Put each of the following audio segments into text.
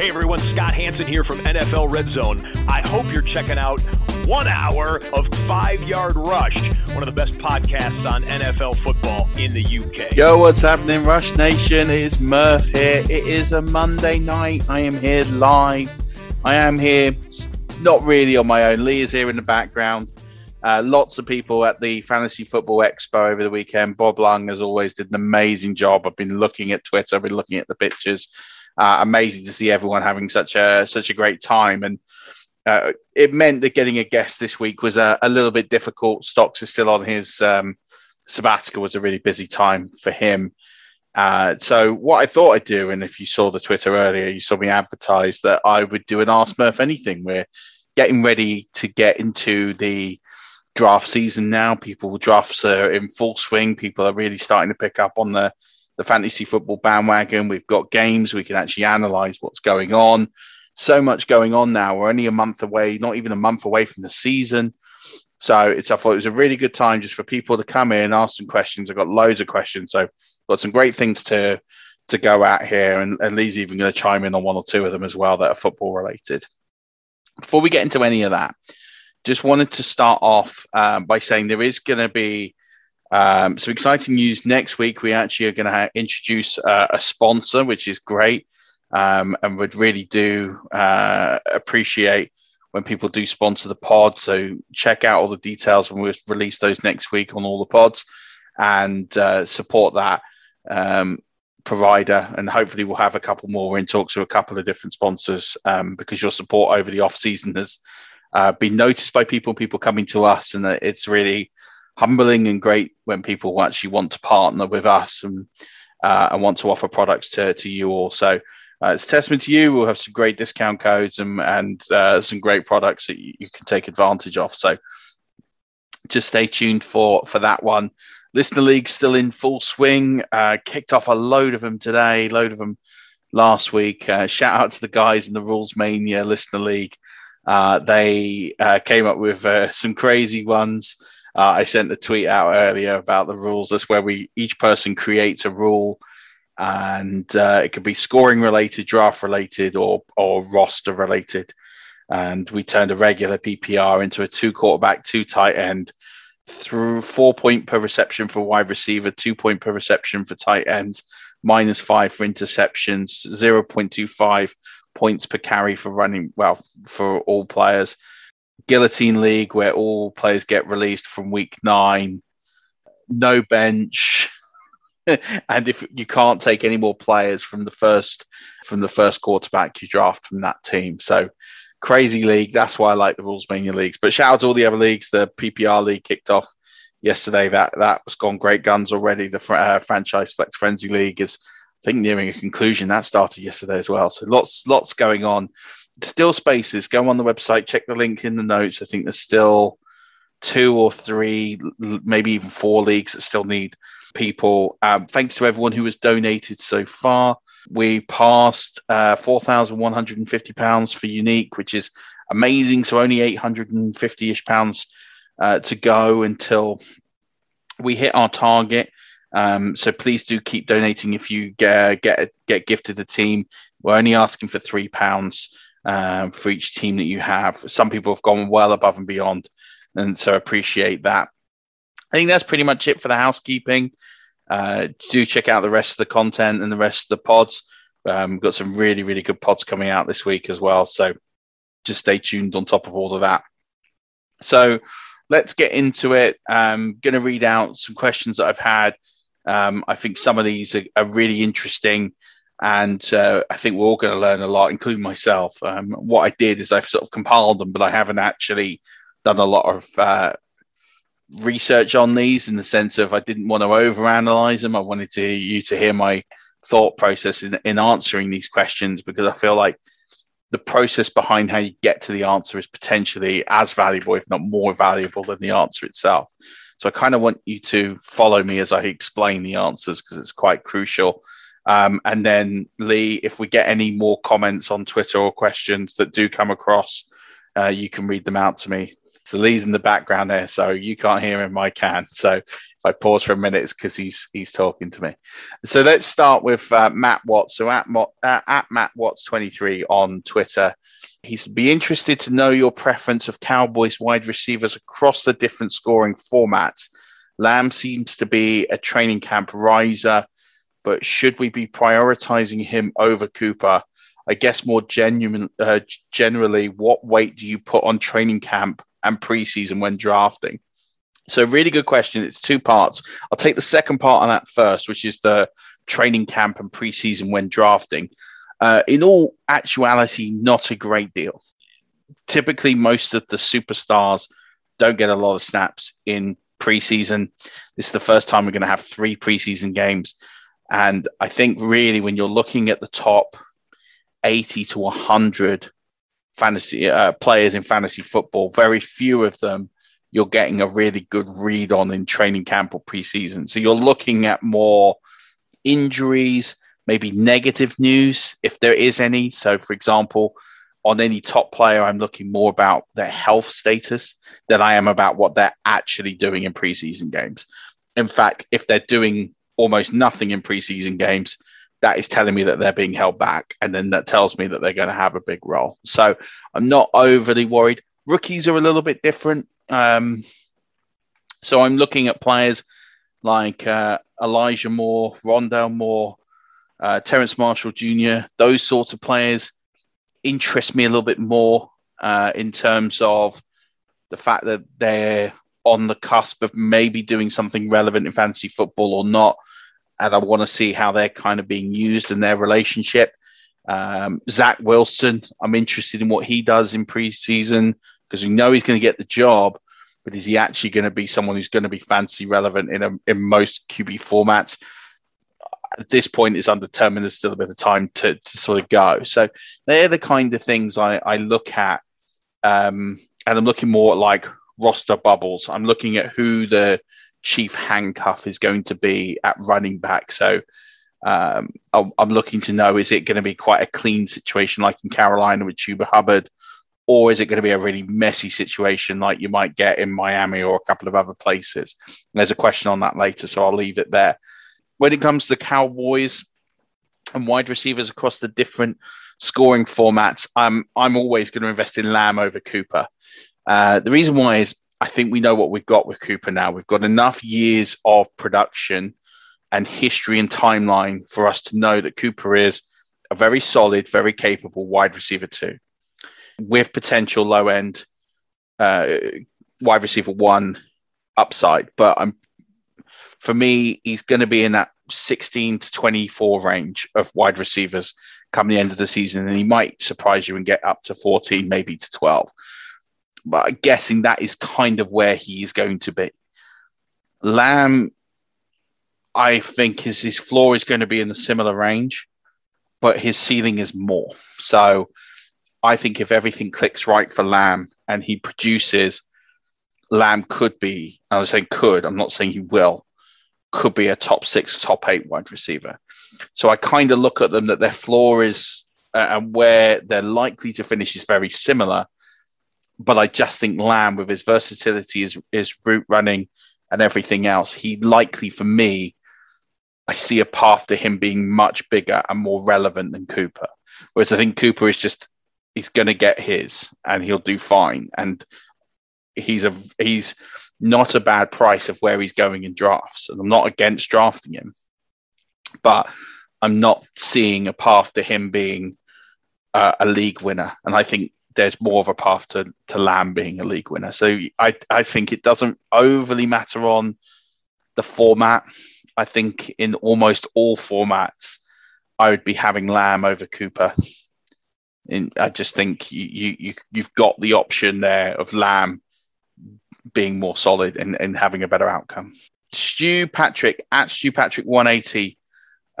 Hey everyone, Scott Hanson here from NFL Red Zone. I hope you're checking out one hour of Five Yard Rush, one of the best podcasts on NFL football in the UK. Yo, what's happening, Rush Nation? It is Murph here. It is a Monday night. I am here live. I am here, not really on my own. Lee is here in the background. Uh, lots of people at the Fantasy Football Expo over the weekend. Bob Lung, as always, did an amazing job. I've been looking at Twitter, I've been looking at the pictures uh, amazing to see everyone having such a such a great time. And uh, it meant that getting a guest this week was a, a little bit difficult. Stocks is still on his um, sabbatical; was a really busy time for him. Uh, so what I thought I'd do, and if you saw the Twitter earlier, you saw me advertise that I would do an Ask Murph Anything. We're getting ready to get into the draft season now. People drafts are in full swing. People are really starting to pick up on the the fantasy football bandwagon. We've got games. We can actually analyze what's going on. So much going on now. We're only a month away, not even a month away from the season. So it's I thought it was a really good time just for people to come in, and ask some questions. I've got loads of questions. So got some great things to to go at here. And, and Lee's even going to chime in on one or two of them as well that are football related. Before we get into any of that, just wanted to start off um, by saying there is going to be um, some exciting news next week. We actually are going to ha- introduce uh, a sponsor, which is great, um, and would really do uh, appreciate when people do sponsor the pod. So check out all the details when we release those next week on all the pods, and uh, support that um, provider. And hopefully, we'll have a couple more. We're in talks with a couple of different sponsors um, because your support over the off season has uh, been noticed by people. People coming to us, and it's really humbling and great when people actually want to partner with us and uh, and want to offer products to, to you all. So uh, it's testament to you. We'll have some great discount codes and, and uh, some great products that you, you, can take advantage of. So just stay tuned for, for that one. Listener League still in full swing. Uh, kicked off a load of them today, load of them last week. Uh, shout out to the guys in the Rules Mania Listener League. Uh, they came up with some crazy ones. Uh, I sent a tweet out earlier about the rules. That's where we each person creates a rule, and uh, it could be scoring related, draft related, or or roster related. And we turned a regular PPR into a two quarterback, two tight end, through four point per reception for wide receiver, two point per reception for tight ends, minus five for interceptions, zero point two five points per carry for running, well, for all players. Guillotine League, where all players get released from week nine, no bench. and if you can't take any more players from the first from the first quarterback you draft from that team. So crazy league. That's why I like the rules mania leagues. But shout out to all the other leagues. The PPR league kicked off yesterday. That that was gone great guns already. The uh, franchise flex frenzy league is I think nearing a conclusion. That started yesterday as well. So lots lots going on. Still spaces. Go on the website. Check the link in the notes. I think there's still two or three, maybe even four leagues that still need people. Um, thanks to everyone who has donated so far. We passed uh, £4,150 for Unique, which is amazing. So only 850 ish pounds uh, to go until we hit our target. Um, so please do keep donating if you get get get gifted a team. We're only asking for three pounds uh, for each team that you have. Some people have gone well above and beyond, and so appreciate that. I think that's pretty much it for the housekeeping. Uh, do check out the rest of the content and the rest of the pods. Um, got some really, really good pods coming out this week as well. So just stay tuned on top of all of that. So let's get into it. I'm going to read out some questions that I've had. Um, I think some of these are, are really interesting. And uh, I think we're all going to learn a lot, including myself. Um, what I did is I've sort of compiled them, but I haven't actually done a lot of uh, research on these in the sense of I didn't want to overanalyze them. I wanted to you to hear my thought process in, in answering these questions because I feel like the process behind how you get to the answer is potentially as valuable, if not more valuable, than the answer itself. So I kind of want you to follow me as I explain the answers because it's quite crucial. Um, and then, Lee, if we get any more comments on Twitter or questions that do come across, uh, you can read them out to me. So Lee's in the background there, so you can't hear him. I can. So if I pause for a minute, it's because he's he's talking to me. So let's start with uh, Matt Watts. So at, uh, at Matt Watts twenty three on Twitter, he's be interested to know your preference of Cowboys wide receivers across the different scoring formats. Lamb seems to be a training camp riser, but should we be prioritizing him over Cooper? I guess more genuine, uh, generally, what weight do you put on training camp and preseason when drafting? So, really good question. It's two parts. I'll take the second part on that first, which is the training camp and preseason when drafting. Uh, in all actuality, not a great deal. Typically, most of the superstars don't get a lot of snaps in preseason. This is the first time we're going to have three preseason games. And I think really when you're looking at the top 80 to 100 fantasy uh, players in fantasy football, very few of them you're getting a really good read on in training camp or preseason. So you're looking at more injuries, maybe negative news if there is any. So, for example, on any top player, I'm looking more about their health status than I am about what they're actually doing in preseason games. In fact, if they're doing almost nothing in preseason games, that is telling me that they're being held back. And then that tells me that they're going to have a big role. So I'm not overly worried. Rookies are a little bit different. Um, so I'm looking at players like uh, Elijah Moore, Rondale Moore, uh, Terrace Marshall Jr., those sorts of players interest me a little bit more uh, in terms of the fact that they're on the cusp of maybe doing something relevant in fantasy football or not and I want to see how they're kind of being used in their relationship. Um, Zach Wilson, I'm interested in what he does in preseason because we know he's going to get the job, but is he actually going to be someone who's going to be fantasy relevant in a, in most QB formats? At this point, it's undetermined. There's still a bit of time to, to sort of go. So they're the kind of things I, I look at, um, and I'm looking more at like roster bubbles. I'm looking at who the chief handcuff is going to be at running back. So um, I'm looking to know is it going to be quite a clean situation like in Carolina with Chuba Hubbard, or is it going to be a really messy situation like you might get in Miami or a couple of other places? And there's a question on that later, so I'll leave it there. When it comes to the Cowboys and wide receivers across the different scoring formats, I'm I'm always going to invest in Lamb over Cooper. Uh, the reason why is I think we know what we've got with Cooper now. We've got enough years of production and history and timeline for us to know that Cooper is a very solid, very capable wide receiver two, with potential low end uh, wide receiver one upside. But I'm for me, he's going to be in that 16 to 24 range of wide receivers come the end of the season, and he might surprise you and get up to 14, maybe to 12. But I'm guessing that is kind of where he is going to be. Lamb, I think his, his floor is going to be in the similar range, but his ceiling is more. So I think if everything clicks right for Lamb and he produces, Lamb could be, I was saying could, I'm not saying he will, could be a top six, top eight wide receiver. So I kind of look at them that their floor is uh, and where they're likely to finish is very similar. But I just think Lamb, with his versatility, his, his route running, and everything else, he likely for me, I see a path to him being much bigger and more relevant than Cooper. Whereas I think Cooper is just he's going to get his and he'll do fine. And he's a he's not a bad price of where he's going in drafts. And I'm not against drafting him, but I'm not seeing a path to him being uh, a league winner. And I think there's more of a path to, to Lamb being a league winner. So I, I think it doesn't overly matter on the format. I think in almost all formats, I would be having Lamb over Cooper. In, I just think you, you, you've got the option there of Lamb being more solid and, and having a better outcome. Stu Patrick at Stu Patrick 180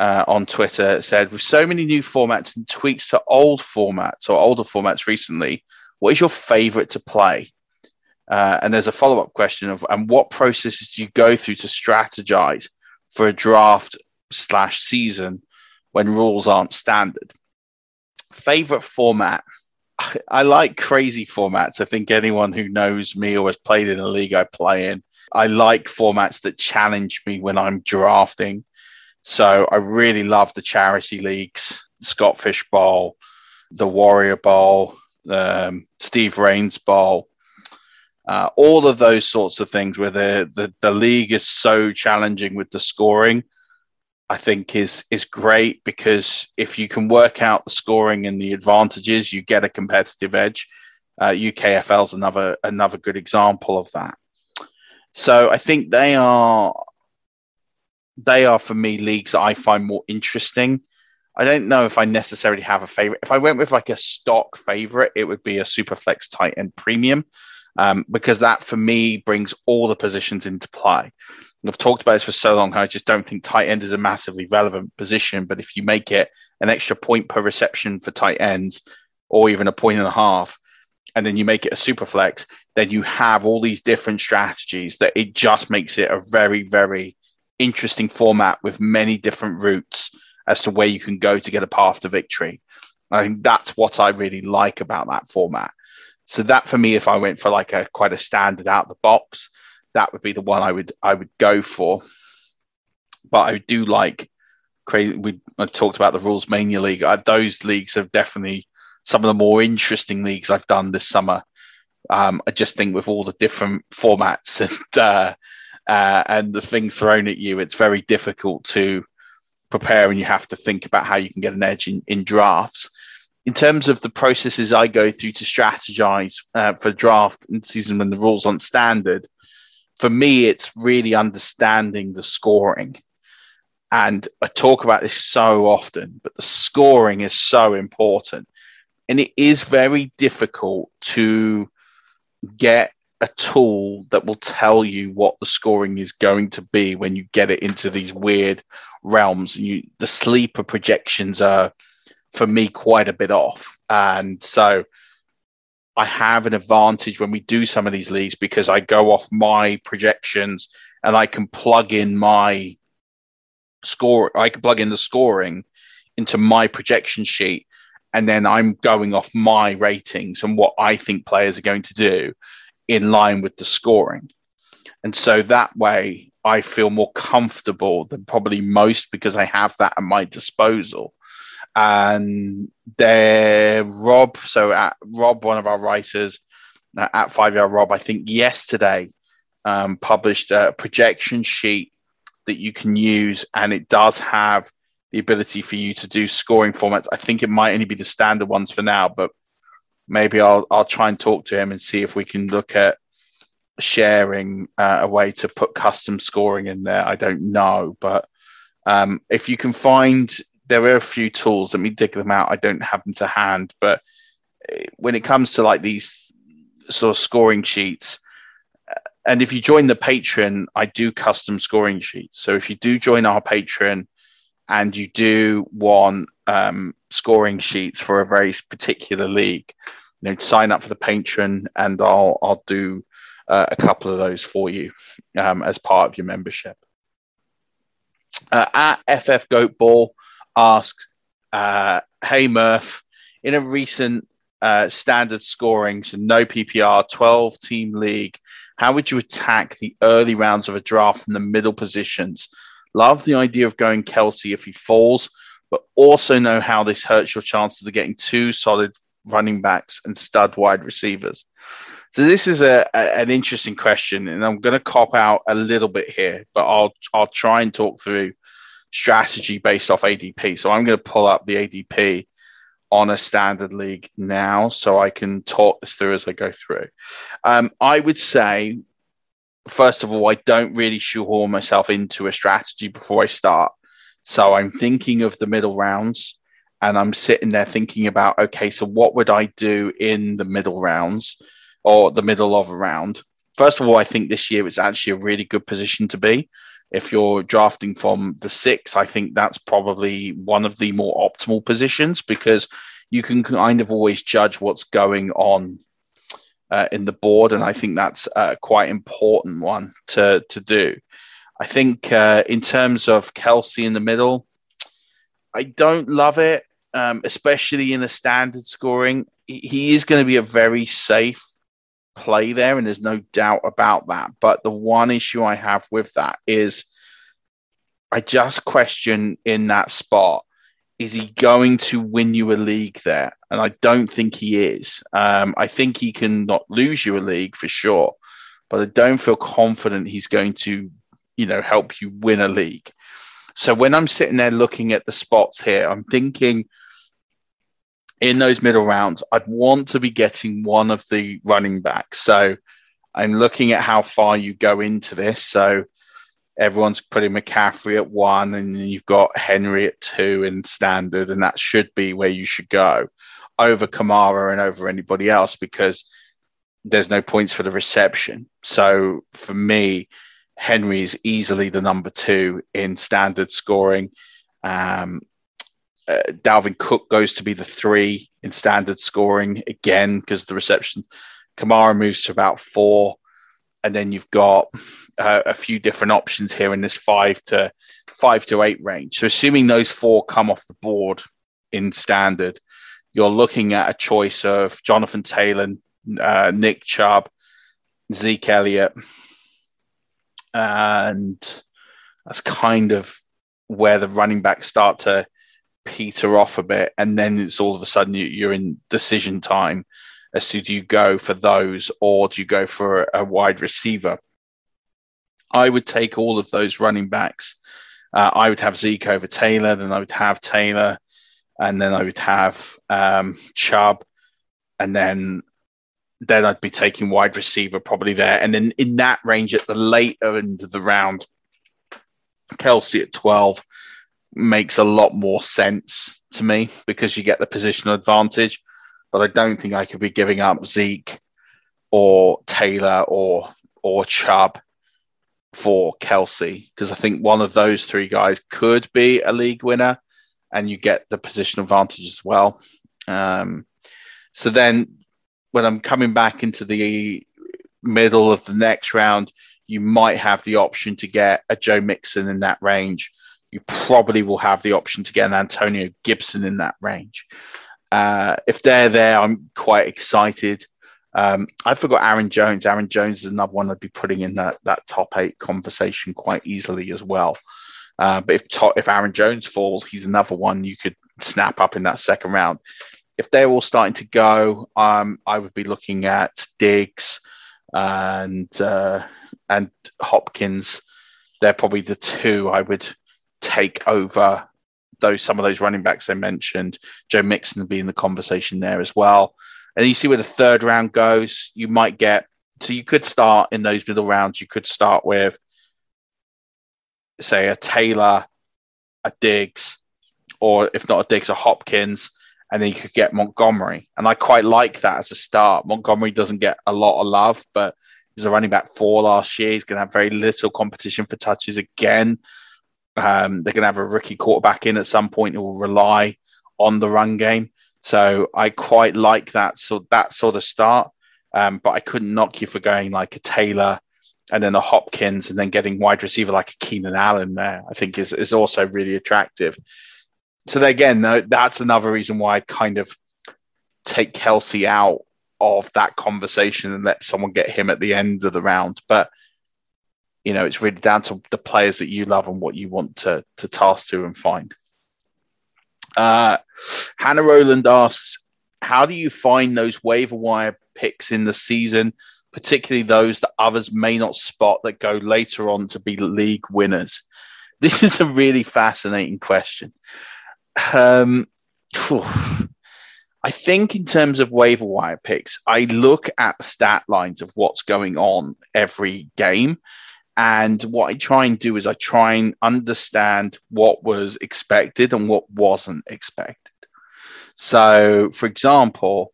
uh, on Twitter said, with so many new formats and tweaks to old formats or older formats recently, what is your favorite to play? Uh, and there's a follow up question of, and what processes do you go through to strategize for a draft slash season when rules aren't standard? Favorite format? I like crazy formats. I think anyone who knows me or has played in a league I play in, I like formats that challenge me when I'm drafting. So I really love the charity leagues, Scott Fish Bowl, the Warrior Bowl, um, Steve Rains Bowl, uh, all of those sorts of things where the, the, the league is so challenging with the scoring I think is is great because if you can work out the scoring and the advantages, you get a competitive edge. Uh, UKFL is another another good example of that. So I think they are they are for me leagues I find more interesting. I don't know if I necessarily have a favorite. If I went with like a stock favorite, it would be a Superflex tight end premium um, because that for me brings all the positions into play. And I've talked about this for so long. I just don't think tight end is a massively relevant position. But if you make it an extra point per reception for tight ends, or even a point and a half, and then you make it a super flex, then you have all these different strategies that it just makes it a very, very interesting format with many different routes as to where you can go to get a path to victory. I think that's what I really like about that format. So that for me, if I went for like a quite a standard out the box, that would be the one I would I would go for. But I do like crazy. We I've talked about the Rules Mania League. Uh, those leagues have definitely some of the more interesting leagues I've done this summer. Um, I just think with all the different formats and uh, uh, and the things thrown at you, it's very difficult to prepare, and you have to think about how you can get an edge in, in drafts. In terms of the processes I go through to strategize uh, for draft and season when the rules aren't standard, for me, it's really understanding the scoring. And I talk about this so often, but the scoring is so important. And it is very difficult to get a tool that will tell you what the scoring is going to be when you get it into these weird realms. And you, the sleeper projections are, for me, quite a bit off. And so I have an advantage when we do some of these leagues because I go off my projections and I can plug in my score. I can plug in the scoring into my projection sheet, and then I'm going off my ratings and what I think players are going to do in line with the scoring. And so that way, I feel more comfortable than probably most because I have that at my disposal and there Rob, so at Rob, one of our writers uh, at Five Yard Rob, I think yesterday um, published a projection sheet that you can use, and it does have the ability for you to do scoring formats. I think it might only be the standard ones for now, but maybe I'll I'll try and talk to him and see if we can look at sharing uh, a way to put custom scoring in there. I don't know, but um, if you can find, there are a few tools. Let me dig them out. I don't have them to hand, but uh, when it comes to like these sort of scoring sheets, uh, and if you join the Patreon, I do custom scoring sheets. So if you do join our Patreon and you do want um, scoring sheets for a very particular league, you know, sign up for the Patreon, and I'll I'll do uh, a couple of those for you um, as part of your membership. Uh, at FF Goat Ball asks, uh, "Hey Murph, in a recent uh, standard scoring, so no PPR, 12 team league, how would you attack the early rounds of a draft from the middle positions? Love the idea of going Kelce if he falls, but also know how this hurts your chances of getting two solid running backs and stud wide receivers. So this is a, a, an interesting question, and I'm going to cop out a little bit here, but I'll I'll try and talk through strategy based off ADP. So I'm going to pull up the ADP on a standard league now, so I can talk this through as I go through. Um, I would say, first of all, I don't really shoehorn myself into a strategy before I start. So I'm thinking of the middle rounds and I'm sitting there thinking about, okay, so what would I do in the middle rounds or the middle of a round? First of all, I think this year it's actually a really good position to be. If you're drafting from the six, I think that's probably one of the more optimal positions because you can kind of always judge what's going on uh, in the board, and I think that's a quite important one to to do. I think uh, in terms of Kelce in the middle, I don't love it um, especially in a standard scoring. He is going to be a very safe play there, and there's no doubt about that. But the one issue I have with that is I just question in that spot is he going to win you a league there? And I don't think he is. Um, I think he can not lose you a league for sure, but I don't feel confident he's going to, you know, help you win a league. So when I'm sitting there looking at the spots here, I'm thinking in those middle rounds, I'd want to be getting one of the running backs. So I'm looking at how far you go into this. So everyone's putting McCaffrey at one, and you've got Henry at two in standard, and that should be where you should go over Kamara and over anybody else because there's no points for the reception. So for me, Henry is easily the number two in standard scoring. Um, uh, Dalvin Cook goes to be the three in standard scoring again because the reception. Kamara moves to about four, and then you've got uh, a few different options here in this five to five to eight range. So assuming those four come off the board in standard, you're looking at a choice of Jonathan Taylor, uh, Nick Chubb, Zeke Elliott, and that's kind of where the running backs start to peter off a bit, and then it's all of a sudden you, are in decision time as to do you go for those or do you go for a, a wide receiver? I would take all of those running backs. Uh, I would have Zeke over Taylor, then I would have Taylor, and then I would have um, Chubb, and then then I'd be taking wide receiver probably there, and then in that range at the later end of the round, Kelce at twelve, makes a lot more sense to me because you get the positional advantage. But I don't think I could be giving up Zeke or Taylor or or Chubb for Kelce because I think one of those three guys could be a league winner, and you get the positional advantage as well. Um, so then, when I'm coming back into the middle of the next round, you might have the option to get a Joe Mixon in that range you probably will have the option to get an Antonio Gibson in that range. Uh, if they're there, I'm quite excited. Um, I forgot Aaron Jones. Aaron Jones is another one I'd be putting in that, that top eight conversation quite easily as well. Uh, but if if Aaron Jones falls, he's another one you could snap up in that second round. If they're all starting to go, um, I would be looking at Diggs and uh, and Hopkins. They're probably the two I would take over those some of those running backs I mentioned, Joe Mixon being in the conversation there as well. And you see where the third round goes, you might get so you could start in those middle rounds. You could start with, say, a Taylor, a Diggs, or if not a Diggs, a Hopkins, and then you could get Montgomery. And I quite like that as a start. Montgomery doesn't get a lot of love, but he's a running back four last year. He's going to have very little competition for touches again. Um, they're going to have a rookie quarterback in at some point who will rely on the run game. So I quite like that so that sort of start. Um, but I couldn't knock you for going like a Taylor and then a Hopkins and then getting wide receiver like a Keenan Allen there. I think is is also really attractive. So again, that's another reason why I kind of take Kelce out of that conversation and let someone get him at the end of the round. But you know, it's really down to the players that you love and what you want to to task to and find. Uh, Hannah Rowland asks, how do you find those waiver wire picks in the season, particularly those that others may not spot that go later on to be league winners? This is a really fascinating question. Um, I think in terms of waiver wire picks, I look at the stat lines of what's going on every game and what I try and do is I try and understand what was expected and what wasn't expected. So, for example,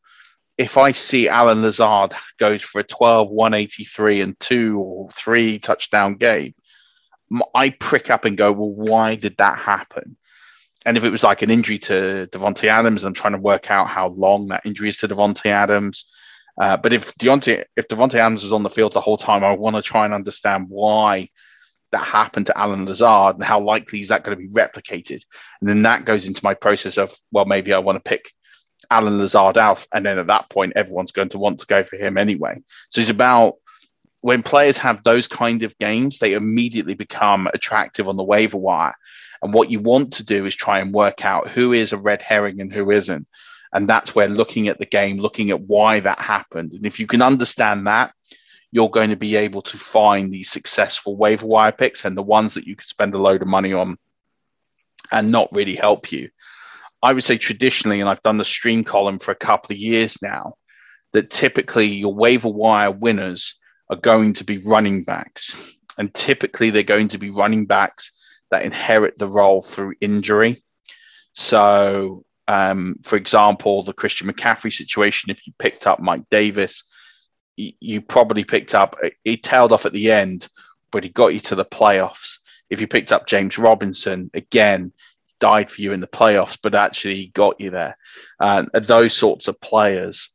if I see Allen Lazard goes for a 12, 183 and two or three touchdown game, I prick up and go, well, why did that happen? And if it was like an injury to Davante Adams, I'm trying to work out how long that injury is to Davante Adams. Uh, but if Deontay, if Davante Adams is on the field the whole time, I want to try and understand why that happened to Allen Lazard and how likely is that going to be replicated. And then that goes into my process of, well, maybe I want to pick Allen Lazard out. And then at that point, everyone's going to want to go for him anyway. So it's about when players have those kind of games, they immediately become attractive on the waiver wire. And what you want to do is try and work out who is a red herring and who isn't. And that's where looking at the game, looking at why that happened. And if you can understand that, you're going to be able to find these successful waiver wire picks and the ones that you could spend a load of money on and not really help you. I would say traditionally, and I've done the stream column for a couple of years now, that typically your waiver wire winners are going to be running backs. And typically they're going to be running backs that inherit the role through injury. So um, for example, the Christian McCaffrey situation, if you picked up Mike Davis, you, probably picked up, he tailed off at the end, but he got you to the playoffs. If you picked up James Robinson, again, died for you in the playoffs, but actually he got you there. And those sorts of players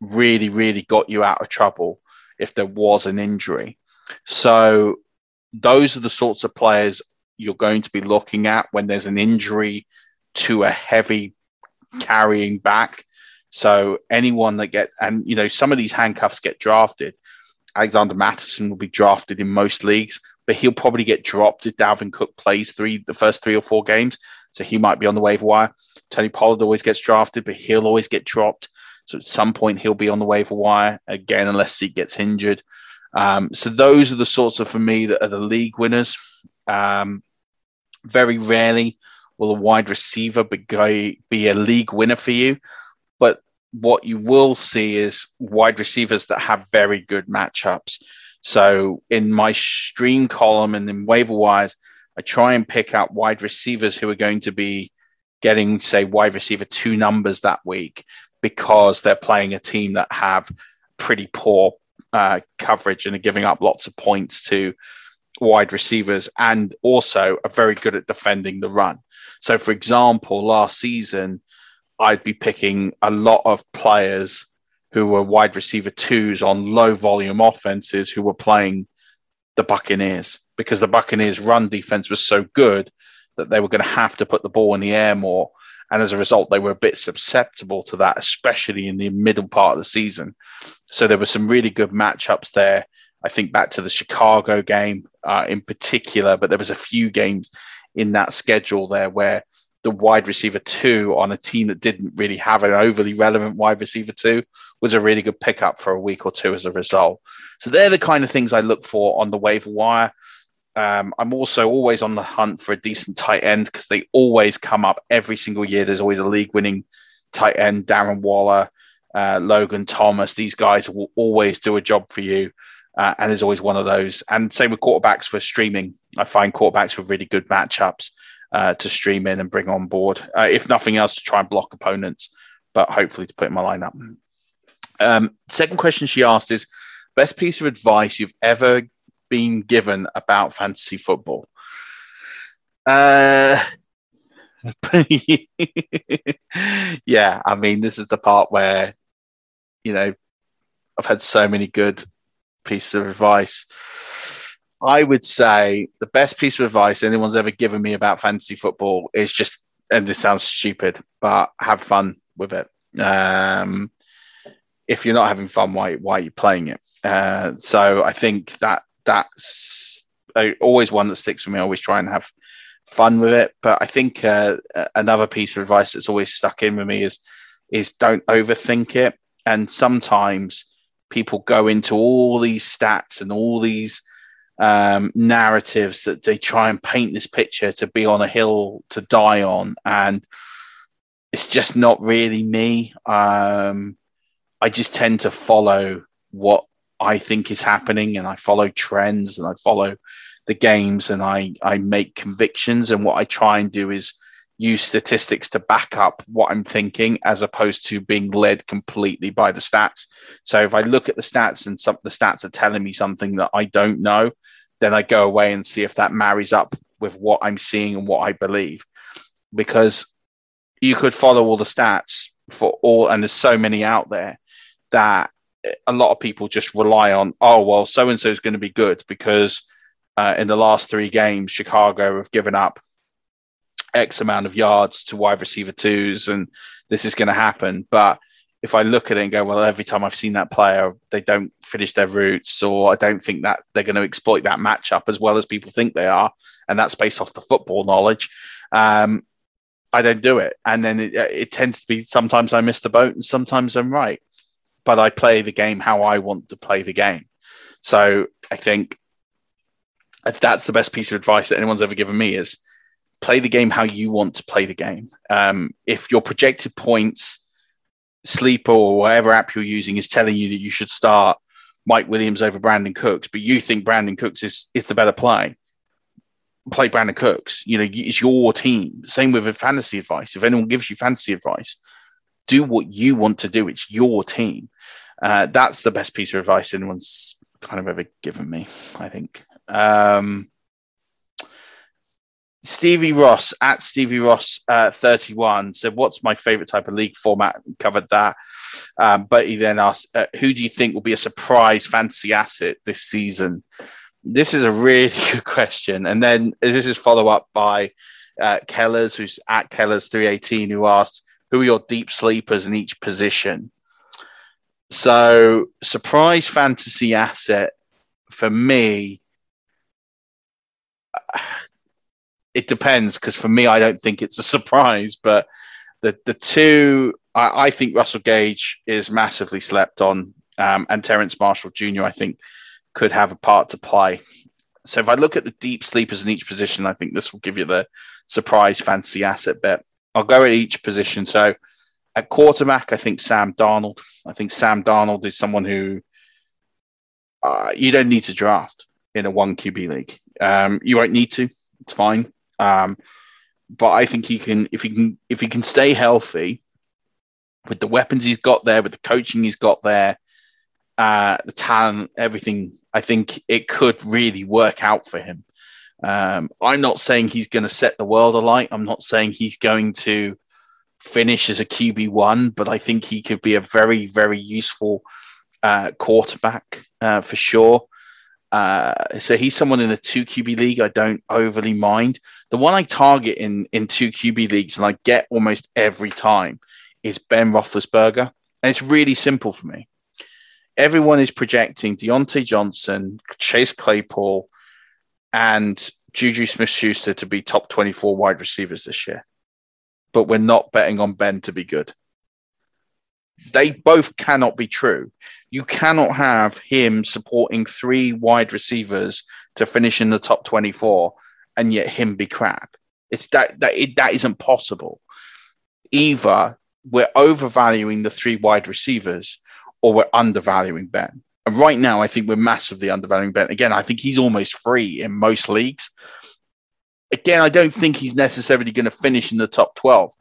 really, really got you out of trouble if there was an injury. So those are the sorts of players you're going to be looking at when there's an injury to a heavy carrying back. So anyone that gets, and you know, some of these handcuffs get drafted. Alexander Mattison will be drafted in most leagues, but he'll probably get dropped if Dalvin Cook plays three the first three or four games. So he might be on the waiver wire. Tony Pollard always gets drafted, but he'll always get dropped. So at some point he'll be on the waiver wire again, unless he gets injured. Um, so those are the sorts of for me that are the league winners. Um, very rarely will a wide receiver be, be a league winner for you. But what you will see is wide receivers that have very good matchups. So in my stream column and in waiver wires, I try and pick out wide receivers who are going to be getting, say, wide receiver two numbers that week because they're playing a team that have pretty poor uh, coverage and are giving up lots of points to wide receivers and also are very good at defending the run. So, for example, last season, I'd be picking a lot of players who were wide receiver twos on low volume offenses who were playing the Buccaneers because the Buccaneers' run defense was so good that they were going to have to put the ball in the air more. And as a result, they were a bit susceptible to that, especially in the middle part of the season. So there were some really good matchups there. I think back to the Chicago game uh, in particular, but there was a few games in that schedule there where the wide receiver two on a team that didn't really have an overly relevant wide receiver two was a really good pickup for a week or two as a result. So they're the kind of things I look for on the waiver wire. Um, I'm also always on the hunt for a decent tight end because they always come up every single year. There's always a league winning tight end, Darren Waller, uh, Logan Thomas. These guys will always do a job for you. Uh, and there's always one of those. And same with quarterbacks for streaming. I find quarterbacks with really good matchups uh, to stream in and bring on board, uh, if nothing else, to try and block opponents, but hopefully to put in my lineup. Um, second question she asked is best piece of advice you've ever been given about fantasy football? Uh, yeah, I mean, this is the part where, you know, I've had so many good pieces of advice. I would say the best piece of advice anyone's ever given me about fantasy football is just, and this sounds stupid, but have fun with it. Um, if you're not having fun, why why are you playing it? Uh, so I think that that's always one that sticks with me. I always try and have fun with it. But I think uh, another piece of advice that's always stuck in with me is is don't overthink it. And sometimes people go into all these stats and all these um, narratives that they try and paint this picture to be on a hill to die on, and it's just not really me. Um, I just tend to follow what I think is happening, and I follow trends, and I follow the games, and I I make convictions, and what I try and do is use statistics to back up what I'm thinking as opposed to being led completely by the stats. So if I look at the stats and some the stats are telling me something that I don't know, then I go away and see if that marries up with what I'm seeing and what I believe. Because you could follow all the stats for all, and there's so many out there that a lot of people just rely on, oh, well, so and so is going to be good because uh, in the last three games, Chicago have given up X amount of yards to wide receiver twos, and this is going to happen. But if I look at it and go, well, every time I've seen that player, they don't finish their routes, or I don't think that they're going to exploit that matchup as well as people think they are, and that's based off the football knowledge. Um, I don't do it, and then it, it tends to be sometimes I miss the boat, and sometimes I'm right. But I play the game how I want to play the game. So I think that's the best piece of advice that anyone's ever given me is play the game how you want to play the game. Um, if your projected points, Sleeper or whatever app you're using is telling you that you should start Mike Williams over Brandin Cooks, but you think Brandin Cooks is, is the better play, play Brandin Cooks. You know, it's your team. Same with fantasy advice. If anyone gives you fantasy advice, do what you want to do. It's your team. Uh, that's the best piece of advice anyone's kind of ever given me, I think. Um, Stevie Ross at Stevie Ross uh, 31 said, What's my favorite type of league format? Covered that. Um, but he then asked, uh, Who do you think will be a surprise fantasy asset this season? This is a really good question. And then this is follow up by uh, Kellers, who's at Kellers 318, who asked, Who are your deep sleepers in each position? So, surprise fantasy asset for me it depends because for me, I don't think it's a surprise. But the the two, I, I think Russell Gage is massively slept on, um, and Terrace Marshall Jr. I think could have a part to play. So if I look at the deep sleepers in each position, I think this will give you the surprise fancy asset bet. I'll go at each position. So at quarterback, I think Sam Darnold. I think Sam Darnold is someone who uh, you don't need to draft in a one QB league. Um, you won't need to. It's fine. Um, but I think he can if he can if he can stay healthy with the weapons he's got there, with the coaching he's got there, uh, the talent, everything. I think it could really work out for him. Um, I'm not saying he's going to set the world alight. I'm not saying he's going to finish as a QB one, but I think he could be a very, very useful uh, quarterback uh, for sure. Uh, so he's someone in a two QB league I don't overly mind. The one I target in in two QB leagues and I get almost every time is Ben Roethlisberger, and it's really simple for me. Everyone is projecting Diontae Johnson, Chase Claypool, and Juju Smith-Schuster to be top twenty four wide receivers this year, but we're not betting on Ben to be good. They both cannot be true. You cannot have him supporting three wide receivers to finish in the top 24 and yet him be crap. It's that that it, that isn't possible. Either we're overvaluing the three wide receivers or we're undervaluing Ben. And right now, I think we're massively undervaluing Ben. Again, I think he's almost free in most leagues. Again, I don't think he's necessarily going to finish in the top 12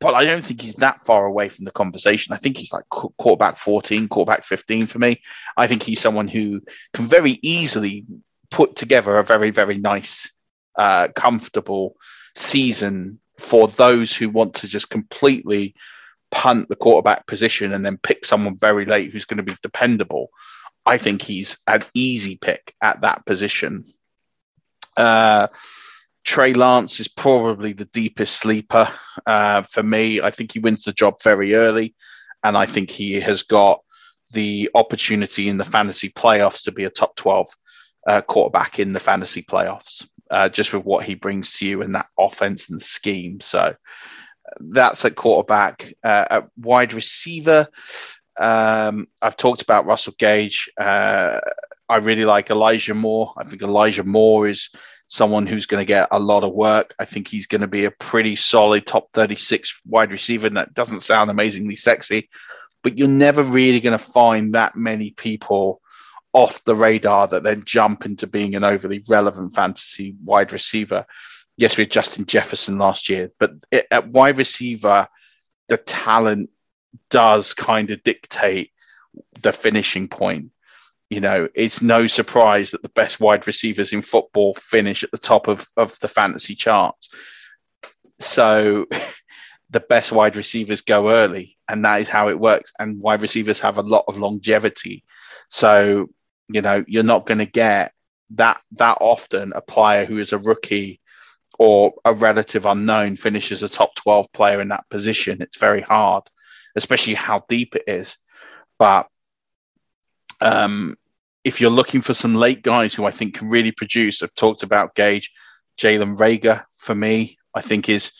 but I don't think he's that far away from the conversation. I think he's like quarterback 14, quarterback 15 for me. I think he's someone who can very easily put together a very, very nice, uh, comfortable season for those who want to just completely punt the quarterback position and then pick someone very late who's going to be dependable. I think he's an easy pick at that position. Uh, Trey Lance is probably the deepest sleeper uh, for me. I think he wins the job very early, and I think he has got the opportunity in the fantasy playoffs to be a top 12 uh, quarterback in the fantasy playoffs, uh, just with what he brings to you in that offense and the scheme. So that's a quarterback. Uh, at wide receiver, um, I've talked about Russell Gage. Uh, I really like Elijah Moore. I think Elijah Moore is someone who's going to get a lot of work. I think he's going to be a pretty solid top 36 wide receiver. And that doesn't sound amazingly sexy, but you're never really going to find that many people off the radar that then jump into being an overly relevant fantasy wide receiver. Yes, we had Justin Jefferson last year, but at wide receiver, the talent does kind of dictate the finishing point you know, it's no surprise that the best wide receivers in football finish at the top of, of the fantasy charts. So the best wide receivers go early, and that is how it works. And wide receivers have a lot of longevity. So, you know, you're not going to get that that often a player who is a rookie or a relative unknown finishes a top 12 player in that position. It's very hard, especially how deep it is. But um, if you're looking for some late guys who I think can really produce, I've talked about Gage, Jalen Reagor for me, I think is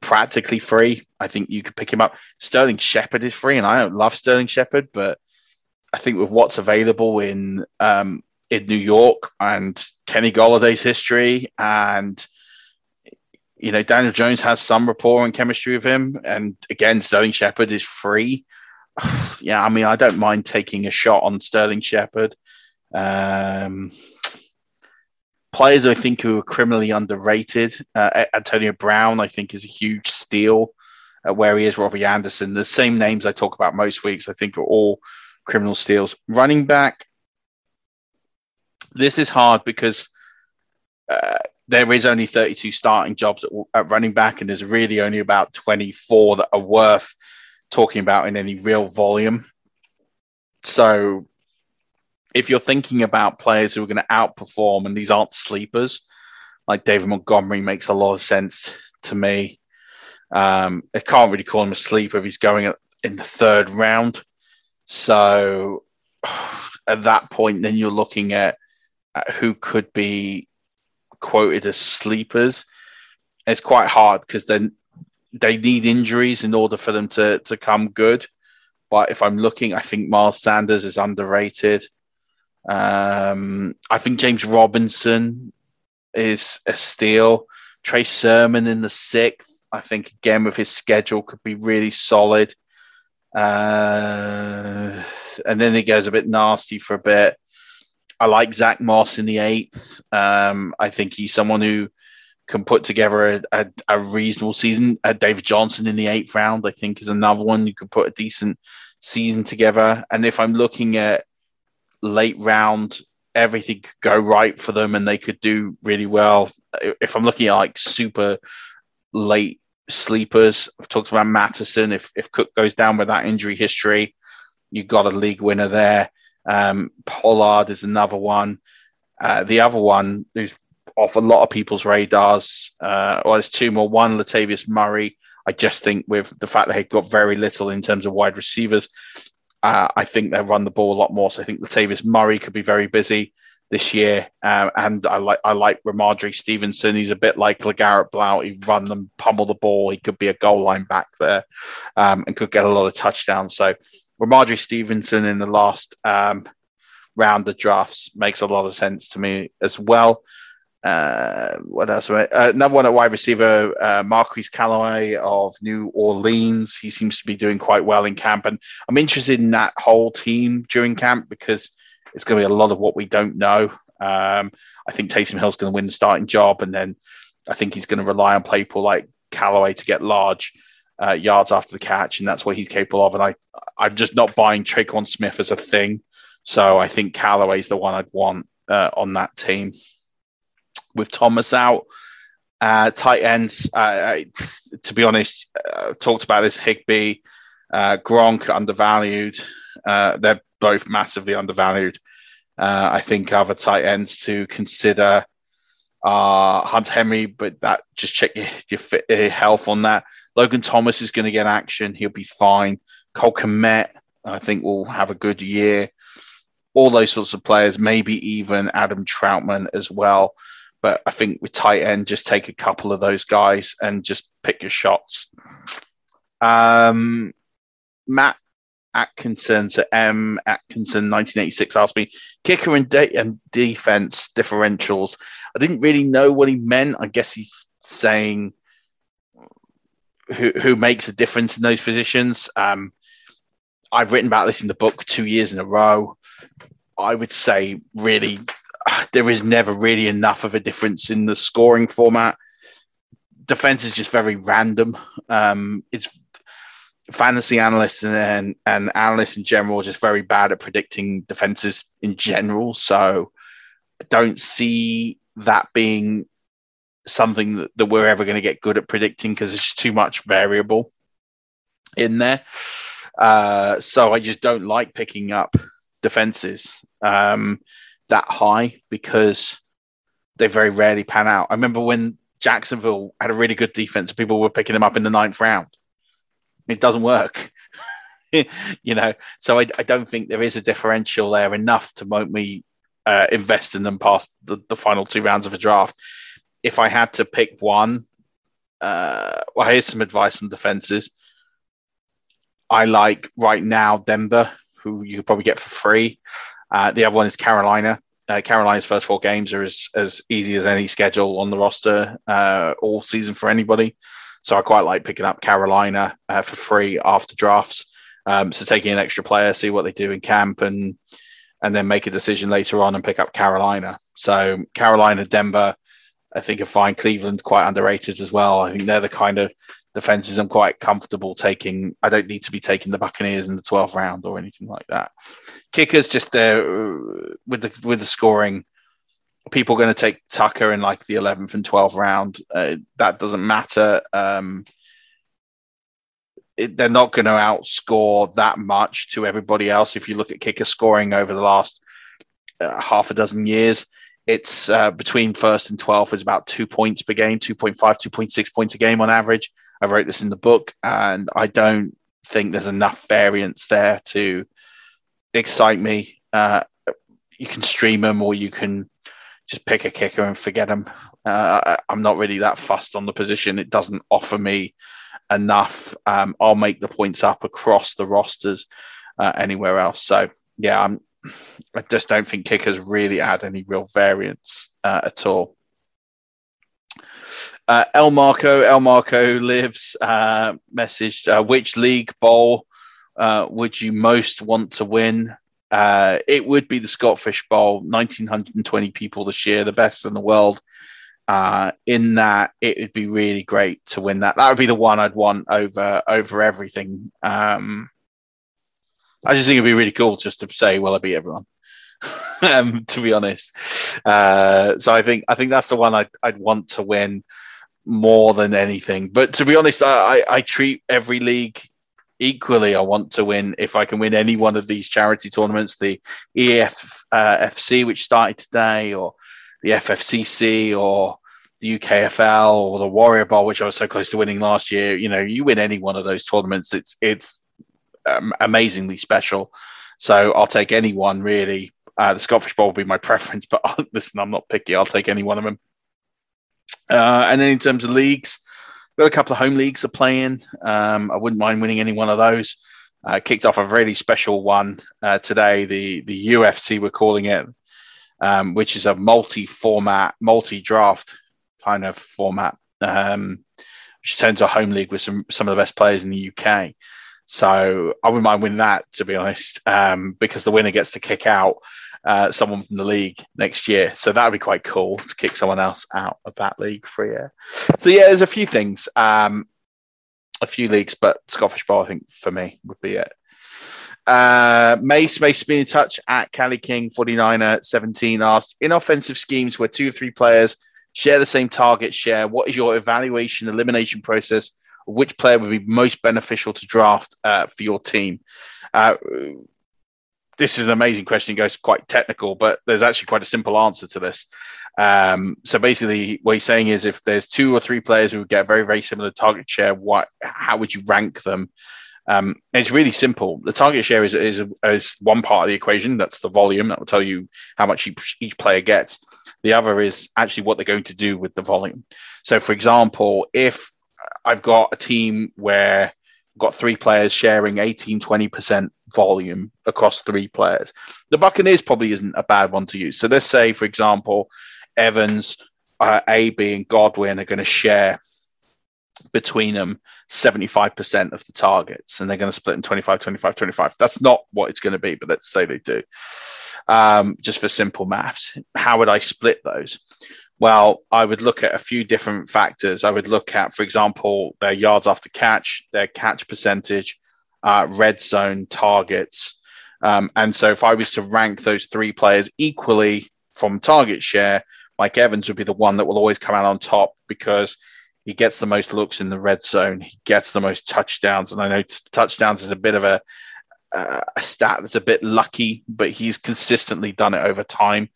practically free. I think you could pick him up. Sterling Shepard is free, and I don't love Sterling Shepard, but I think with what's available in um, in New York and Kenny Golladay's history, and you know Daniel Jones has some rapport and chemistry with him, and again Sterling Shepard is free. yeah, I mean, I don't mind taking a shot on Sterling Shepard. Um, players I think who are criminally underrated. Uh, Antonio Brown, I think, is a huge steal uh, where he is. Robbie Anderson, the same names I talk about most weeks, I think, are all criminal steals. Running back, this is hard because uh, there is only 32 starting jobs at, at running back, and there's really only about 24 that are worth talking about in any real volume. So if you're thinking about players who are going to outperform and these aren't sleepers, like David Montgomery makes a lot of sense to me. Um, I can't really call him a sleeper if he's going in the third round. So at that point, then you're looking at, at who could be quoted as sleepers. It's quite hard because then they need injuries in order for them to to come good. But if I'm looking, I think Miles Sanders is underrated. Um, I think James Robinson is a steal. Trey Sermon in the sixth. I think again with his schedule could be really solid. Uh, and then it goes a bit nasty for a bit. I like Zach Moss in the eighth. Um, I think he's someone who can put together a, a, a reasonable season. Uh, David Johnson in the eighth round, I think, is another one you could put a decent season together. And if I'm looking at late round, everything could go right for them and they could do really well. If I'm looking at like super late sleepers, I've talked about Mattison. If if Cook goes down with that injury history, you've got a league winner there. Um, Pollard is another one. Uh, the other one who's off a lot of people's radars. Uh, well, there's two more. One, Latavius Murray. I just think with the fact that they've got very little in terms of wide receivers, uh, I think they run the ball a lot more. So I think Latavius Murray could be very busy. this year. Um, and I like I like Rhamondre Stevenson. He's a bit like LeGarrette Blount. He run them, pummel the ball. He could be a goal line back there um, and could get a lot of touchdowns. So Rhamondre Stevenson in the last um, round of drafts makes a lot of sense to me as well. Uh, what else? Uh, another one at wide receiver, uh, Marquise Callaway of New Orleans. He seems to be doing quite well in camp, and I'm interested in that whole team during camp because it's going to be a lot of what we don't know. Um, I think Taysom Hill's going to win the starting job, and then I think he's going to rely on people like Callaway to get large uh, yards after the catch, and that's what he's capable of. And I, I'm just not buying Tre'Quan Smith as a thing, so I think Callaway's the one I'd want uh, on that team. With Thomas out, uh, tight ends. I, to be honest, uh, talked about this Higbee, uh, Gronk undervalued. Uh, they're both massively undervalued. Uh, I think other tight ends to consider are Hunter Henry, but that just check your, your, fit, your health on that. Logan Thomas is going to get action. He'll be fine. Cole Kmet, I think, will have a good year. All those sorts of players, maybe even Adam Trautman as well. But I think with tight end, just take a couple of those guys and just pick your shots. Um, Matt Atkinson, so M. Atkinson, 1986, asked me kicker and, de- and defense differentials. I didn't really know what he meant. I guess he's saying who, who makes a difference in those positions. Um, I've written about this in the book two years in a row. I would say, really, there is never really enough of a difference in the scoring format. Defense is just very random. Um, it's fantasy analysts and, and, and analysts in general are just very bad at predicting defenses in general. So I don't see that being something that, that we're ever going to get good at predicting because there's too much variable in there. Uh, so I just don't like picking up defenses um, that high because they very rarely pan out. I remember when Jacksonville had a really good defense, people were picking them up in the ninth round it doesn't work. you know, so I, I, don't think there is a differential there enough to make me uh, invest in them past the, the, final two rounds of a draft. If I had to pick one, uh, well, here's some advice on defenses. I like right now Denver, who you could probably get for free. Uh, the other one is Carolina. Uh, Carolina's first four games are as, as easy as any schedule on the roster uh, all season for anybody. So I quite like picking up Carolina uh, for free after drafts. Um, so taking an extra player, see what they do in camp, and and then make a decision later on and pick up Carolina. So Carolina, Denver, I think are fine. Cleveland quite underrated as well. I think they're the kind of defenses I'm quite comfortable taking. I don't need to be taking the Buccaneers in the 12th round or anything like that. Kickers just there uh, with the with the scoring people are going to take Tucker in like the 11th and 12th round. Uh, that doesn't matter. Um, it, they're not going to outscore that much to everybody else. If you look at kicker scoring over the last uh, half a dozen years, it's uh, between first and 12th is about two points per game, 2.5, 2.6 points a game on average. I wrote this in the book, and I don't think there's enough variance there to excite me. Uh, you can stream them or you can just pick a kicker and forget them. Uh, I'm not really that fussed on the position. It doesn't offer me enough. Um, I'll make the points up across the rosters uh, anywhere else. So yeah, I'm. I just don't think kickers really add any real variance uh, at all. Uh, El Marco, El Marco lives uh, messaged uh, which league bowl uh, would you most want to win? Uh, it would be the Scott Fish Bowl, 1,920 people this year, the best in the world. In that, it would be really great to win that. That would be the one I'd want over over everything. Um, I just think it'd be really cool just to say, "Well, I beat everyone." um, to be honest, uh, so I think I think that's the one I'd, I'd want to win more than anything. But to be honest, I, I, I treat every league equally, I want to win if I can win any one of these charity tournaments, the EFC, uh, which started today, or the FFCC, or the UKFL, or the Warrior Bowl, which I was so close to winning last year. You know, you win any one of those tournaments, it's it's um, amazingly special. So I'll take any one really. Uh, the Scott Fish Bowl will be my preference, but listen, I'm not picky. I'll take any one of them. Uh, and then in terms of leagues, got a couple of home leagues are playing. Um, I wouldn't mind winning any one of those. Uh, kicked off a really special one uh, today. The the UFC we're calling it, um, which is a multi-format, multi-draft kind of format, um, which turns a home league with some some of the best players in the UK. So I wouldn't mind winning that, to be honest, um, because the winner gets to kick out uh, someone from the league next year. So that would be quite cool to kick someone else out of that league for a year. So yeah, there's a few things. Um, a few leagues, but Scott Fish Bowl, I think, for me, would be it. Uh, Mace, Mace be in touch at Cali King 49er 17 asked in offensive schemes where two or three players share the same target share, what is your evaluation elimination process? Which player would be most beneficial to draft uh, for your team? Uh, this is an amazing question. It goes quite technical, but there's actually quite a simple answer to this. Um, so basically, what he's saying is, if there's two or three players who get very, very similar target share, what, how would you rank them? Um, it's really simple. The target share is, is, is one part of the equation. That's the volume that will tell you how much each, each player gets. The other is actually what they're going to do with the volume. So, for example, if I've got a team where got three players sharing 18, 20% volume across three players. The Buccaneers probably isn't a bad one to use. So let's say, for example, Evans, uh, AB, and Godwin are going to share between them 75% of the targets and they're going to split in 25 25 25 that's not what it's going to be but let's say they do um, just for simple maths how would i split those well, I would look at a few different factors. I would look at, for example, their yards after catch, their catch percentage, uh, red zone targets. Um, and so if I was to rank those three players equally from target share, Mike Evans would be the one that will always come out on top because he gets the most looks in the red zone. He gets the most touchdowns. And I know t- touchdowns is a bit of a, uh, a stat that's a bit lucky, but he's consistently done it over time.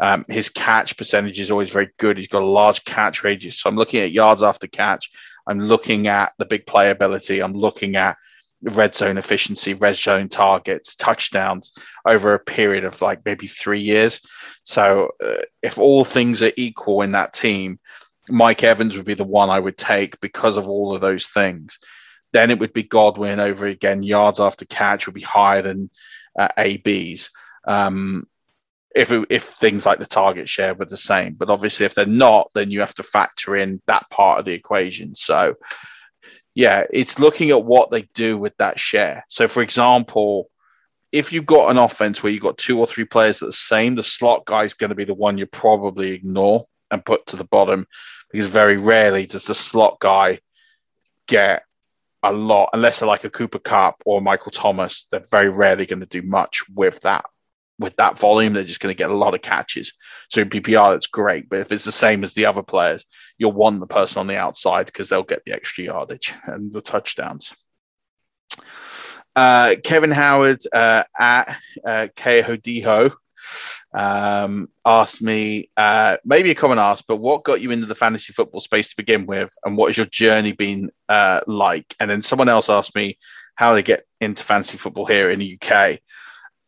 Um, his catch percentage is always very good. He's got a large catch radius. So I'm looking at yards after catch. I'm looking at the big playability. I'm looking at red zone efficiency, red zone targets, touchdowns over a period of like maybe three years. So uh, if all things are equal in that team, Mike Evans would be the one I would take because of all of those things. Then it would be Godwin over again. Yards after catch would be higher than uh, AB's. Um, if it, if things like the target share were the same. But obviously, if they're not, then you have to factor in that part of the equation. So, yeah, it's looking at what they do with that share. So, for example, if you've got an offense where you've got two or three players that are the same, the slot guy is going to be the one you probably ignore and put to the bottom because very rarely does the slot guy get a lot, unless they're like a Cooper Kupp or Michael Thomas, they're very rarely going to do much with that with that volume, they're just going to get a lot of catches. So in PPR, that's great. But if it's the same as the other players, you'll want the person on the outside because they'll get the extra yardage and the touchdowns. Uh, Kevin Howard uh, at uh, Kehodiho um, asked me, uh, maybe a common ask, but what got you into the fantasy football space to begin with? And what has your journey been uh, like? And then someone else asked me how they get into fantasy football here in the UK.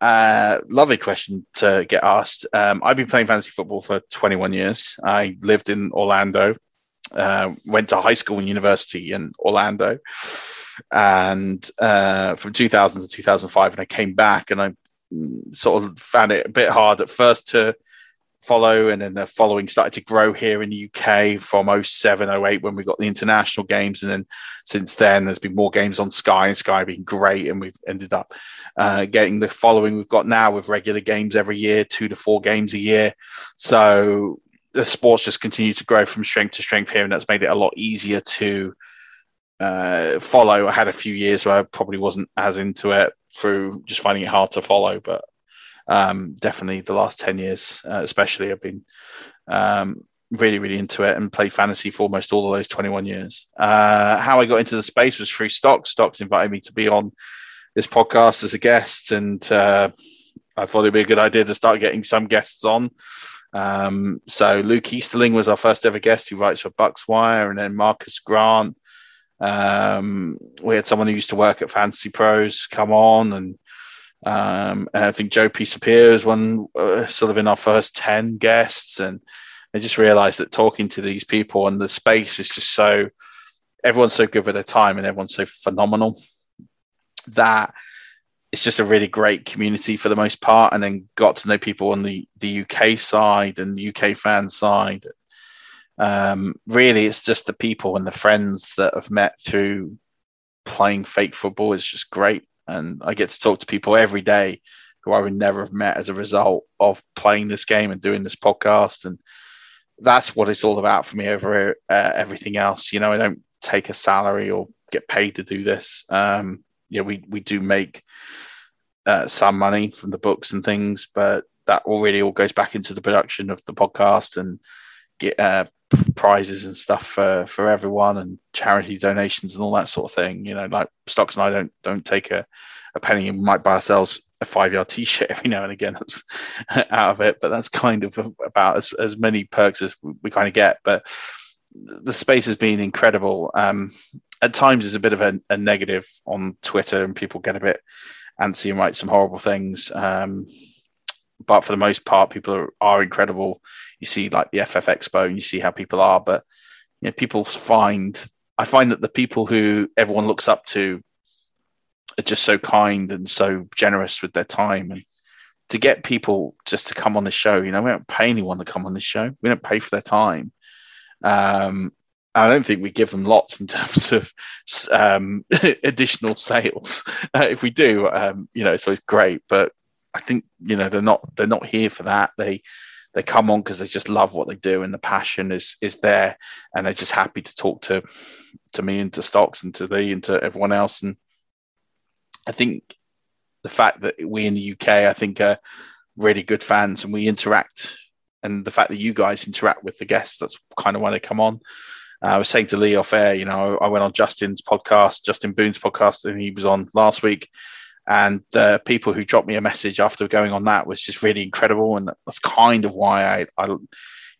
Uh, lovely question to get asked. Um, I've been playing fantasy football for 21 years. I lived in Orlando, uh, went to high school and university in Orlando, and uh, from 2000 to 2005. And I came back and I mm, sort of found it a bit hard at first to follow and then the following started to grow here in the UK from 07 08 when we got the international games. And then since then there's been more games on Sky and Sky being great and we've ended up uh, getting the following we've got now with regular games every year two to four games a year. So the sports just continue to grow from strength to strength here and that's made it a lot easier to uh, follow. I had a few years where I probably wasn't as into it through just finding it hard to follow but um, definitely the last 10 years, uh, especially, I've been um, really, really into it and played fantasy for almost all of those 21 years. Uh, how I got into the space was through Stocks. Stocks invited me to be on this podcast as a guest, and uh, I thought it'd be a good idea to start getting some guests on. Um, so Luke Easterling was our first ever guest. He writes for Bucs Wire, and then Marcus Grant. Um, we had someone who used to work at Fantasy Pros come on, and Um, I think Joe Pisapia is one uh, sort of in our first 10 guests. And I just realized that talking to these people and the space is just so, everyone's so good with their time and everyone's so phenomenal that it's just a really great community for the most part. And then got to know people on the, the UK side and UK fan side. Um, really, it's just the people and the friends that I've met through playing fake football is just great and I get to talk to people every day who I would never have met as a result of playing this game and doing this podcast. And that's what it's all about for me over uh, everything else. You know, I don't take a salary or get paid to do this. Um, you know, we, we do make uh, some money from the books and things, but that already all goes back into the production of the podcast and get uh, prizes and stuff for, for everyone and charity donations and all that sort of thing. You know, like Stocks and I don't don't take a, a penny and we might buy ourselves a five yard t shirt every now and again. That's out of it, but that's kind of about as, as many perks as we, kind of get. But the space has been incredible. Um, at times, there's a bit of a, a, negative on Twitter, and people get a bit antsy and write some horrible things. Um, but for the most part, people are, are incredible you see like the FF Expo and you see how people are, but you know, people find I find that the people who everyone looks up to are just so kind and so generous with their time and to get people just to come on the show, you know, we don't pay anyone to come on the show. We don't pay for their time. Um, I don't think we give them lots in terms of um, additional sales. Uh, if we do, um, you know, it's great. But I think you know they're not they're not here for that. They they come on because they just love what they do and the passion is is there and they're just happy to talk to to me and to stocks and to thee and to everyone else. And i think the fact that we in the uk i think are really good fans and we interact and the fact that you guys interact with the guests that's kind of why they come on. Uh, I was saying to Lee off air, you know, I went on Justin's podcast, Justin Boone's podcast, and he was on last week and the people who dropped me a message after going on that was just really incredible. And that's kind of why I, I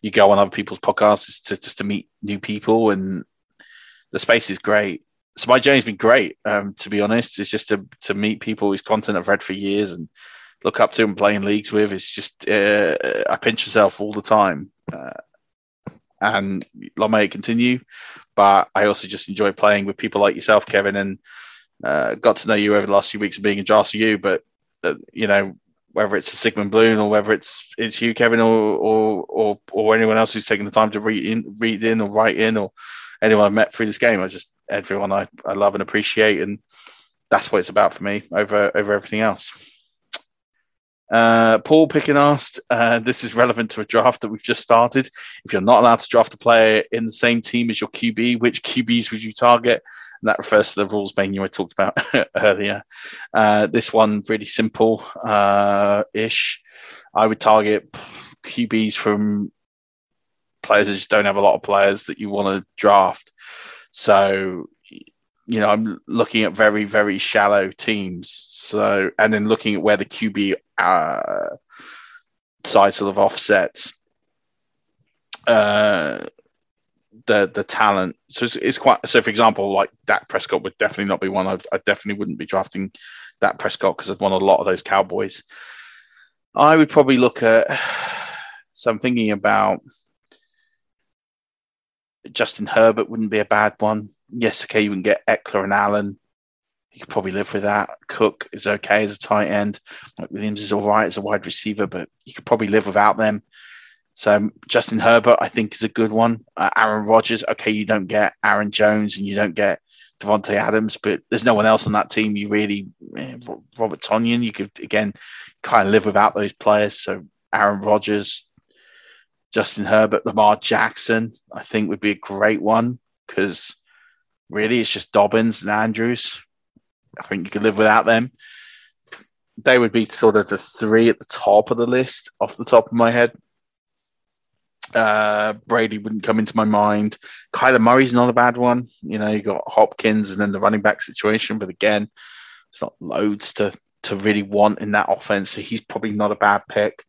you go on other people's podcasts is to just to meet new people. And the space is great. So my journey's been great um, to be honest. It's just to, to meet people whose content i've read for years and look up to and play in leagues with. It's just uh, i pinch myself all the time uh, and long may it continue. But i also just enjoy playing with people like yourself kevin and uh, got to know you over the last few weeks of being in you, but uh, you know whether it's Sigmund Bloom or whether it's it's you, Kevin, or or or, or anyone else who's taken the time to read in, read in or write in, or anyone I've met through this game. I just everyone I, I love and appreciate, and that's what it's about for me over over everything else. Uh, Paul Pickin asked, uh, this is relevant to a draft that we've just started. If you're not allowed to draft a player in the same team as your QB, which QBs would you target? And that refers to the rules menu I talked about earlier. Uh, this one, really simple uh, ish. I would target QBs from players that just don't have a lot of players that you want to draft. So you know, I'm looking at very, very shallow teams. So, and then looking at where the QB uh, side sort of offsets uh, the the talent. So it's, it's, quite. So, for example, like Dak Prescott would definitely not be one. I, I definitely wouldn't be drafting Dak Prescott because I've won a lot of those Cowboys. I would probably look at. So I'm thinking about Justin Herbert wouldn't be a bad one yes, okay, you can get Ekeler and Allen. You could probably live with that. Cook is okay as a tight end. Mike Williams is all right as a wide receiver, but you could probably live without them. So um, Justin Herbert, I think, is a good one. Uh, Aaron Rodgers, okay, you don't get Aaron Jones and you don't get Davante Adams, but there's no one else on that team. You really, eh, Robert Tonyan, you could again kind of live without those players. So Aaron Rodgers, Justin Herbert, Lamar Jackson, I think would be a great one because Really, it's just Dobbins and Andrews. I think you could live without them. They would be sort of the three at the top of the list off the top of my head. Uh, Brady wouldn't come into my mind. Kyler Murray's not a bad one. You know, you got Hopkins and then the running back situation, but again, it's not loads to to really want in that offense. So he's probably not a bad pick.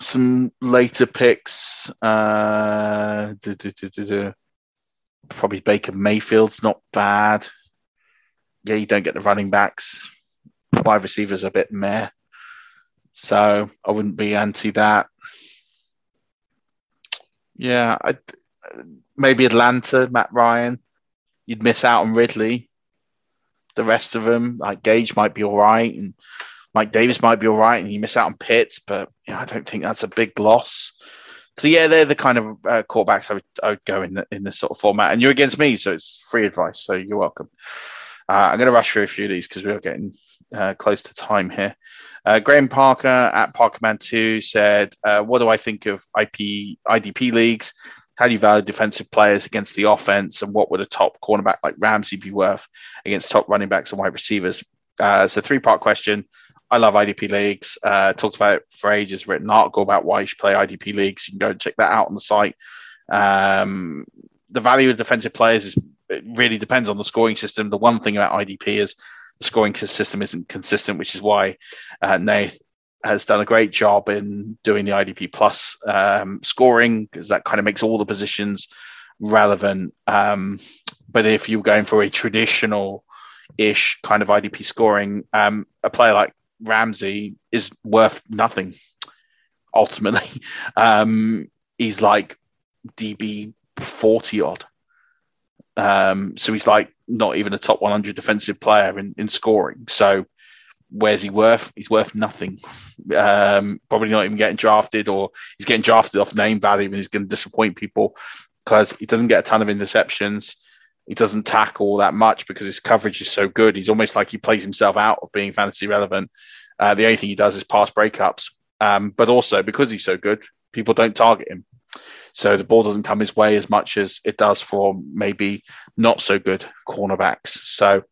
Some later picks. Uh, probably Baker Mayfield's not bad. Yeah, you don't get the running backs. wide receivers a bit meh. So I wouldn't be anti that. Yeah, I, maybe Atlanta, Matt Ryan. You'd miss out on Ridley. The rest of them, like Gage, might be all right, and Mike Davis might be all right, and you miss out on Pitts, but yeah, I don't think that's a big loss. So yeah, they're the kind of uh, quarterbacks I would, I would go in the, in this sort of format. And you're against me, so it's free advice. So you're welcome. Uh, I'm going to rush through a few of these because we're getting uh, close to time here. Uh, Graham Parker at Parkerman2 said, uh, What do I think of IP IDP leagues? How do you value defensive players against the offense? And what would a top cornerback like Ramsey be worth against top running backs and wide receivers? Uh, it's a three part question. I love IDP leagues. Uh, talked about it for ages. Written an article about why you should play IDP leagues. You can go and check that out on the site. Um, the value of defensive players is it really depends on the scoring system. The one thing about IDP is the scoring system isn't consistent, which is why uh, has done a great job in doing the IDP plus um, scoring because that kind of makes all the positions relevant. Um, but if you're going for a traditional ish kind of IDP scoring, um, a player like Ramsey is worth nothing ultimately. Um, he's like DB 40 odd. Um, so he's like not even a top 100 defensive player in, in scoring. So where's he worth? He's worth nothing. Um, probably not even getting drafted, or he's getting drafted off name value, and he's going to disappoint people because he doesn't get a ton of interceptions. He doesn't tackle that much because his coverage is so good. He's almost like he plays himself out of being fantasy relevant. Uh, the only thing he does is pass breakups. Um, but also because he's so good, people don't target him. So the ball doesn't come his way as much as it does for maybe not so good cornerbacks. So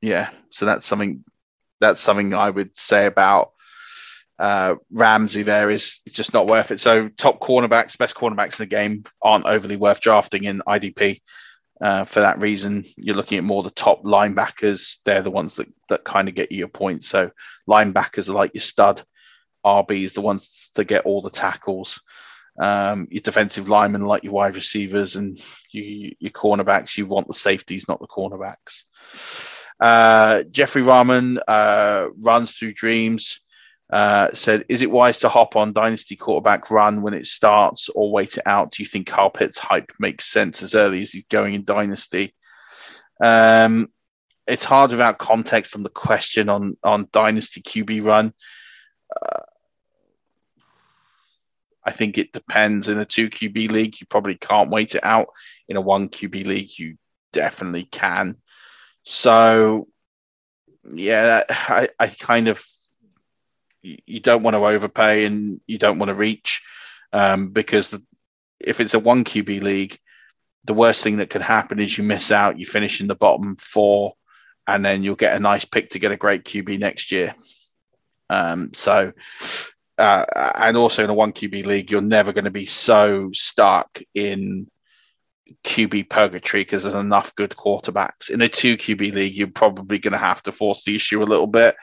yeah, so that's something that's something I would say about uh, Ramsey. There is it's just not worth it. So top cornerbacks, best cornerbacks in the game aren't overly worth drafting in IDP. Uh, for that reason, you're looking at more the top linebackers. They're the ones that, that kind of get you your points. So linebackers are like your stud. RBs, the ones that get all the tackles. Um, your defensive linemen, like your wide receivers, and you, your cornerbacks, you want the safeties, not the cornerbacks. Uh, Jeffrey Rahman uh, runs through dreams. Uh, said, "Is it wise to hop on dynasty quarterback run when it starts, or wait it out? Do you think Kyle Pitts hype makes sense as early as he's going in dynasty?" Um, it's hard without context on the question on on dynasty QB run. Uh, I think it depends. In a two QB league, you probably can't wait it out. In a one QB league, you definitely can. So, yeah, I, I kind of you don't want to overpay and you don't want to reach um, because the, if it's a one QB league, the worst thing that can happen is you miss out, you finish in the bottom four, and then you'll get a nice pick to get a great QB next year. Um, so uh, and also in a one QB league, you're never going to be so stuck in QB purgatory because there's enough good quarterbacks. In a two QB league, you're probably going to have to force the issue a little bit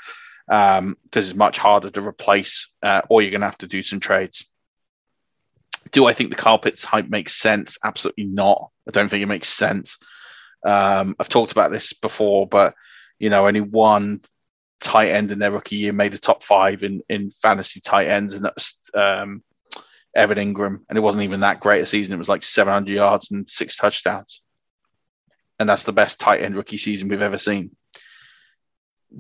because um, it's much harder to replace, uh, or you're going to have to do some trades. Do I think the Pitts hype makes sense? Absolutely not. I don't think it makes sense. Um, I've talked about this before, but you know, only one tight end in their rookie year made the top five in, in fantasy tight ends, and that was um, Evan Engram. And it wasn't even that great a season. It was like 700 yards and six touchdowns. And that's the best tight end rookie season we've ever seen.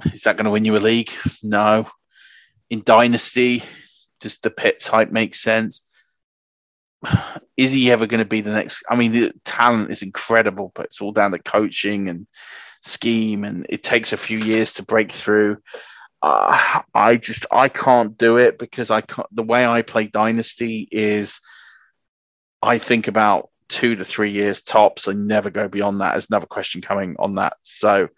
Is that going to win you a league? No. In Dynasty, does the Pitts type make sense? Is he ever going to be the next? I mean, the talent is incredible, but it's all down to coaching and scheme and it takes a few years to break through. Uh, I just I can't do it because I can't. The way I play Dynasty is, I think about two to three years tops. I never go beyond that. There's another question coming on that. So,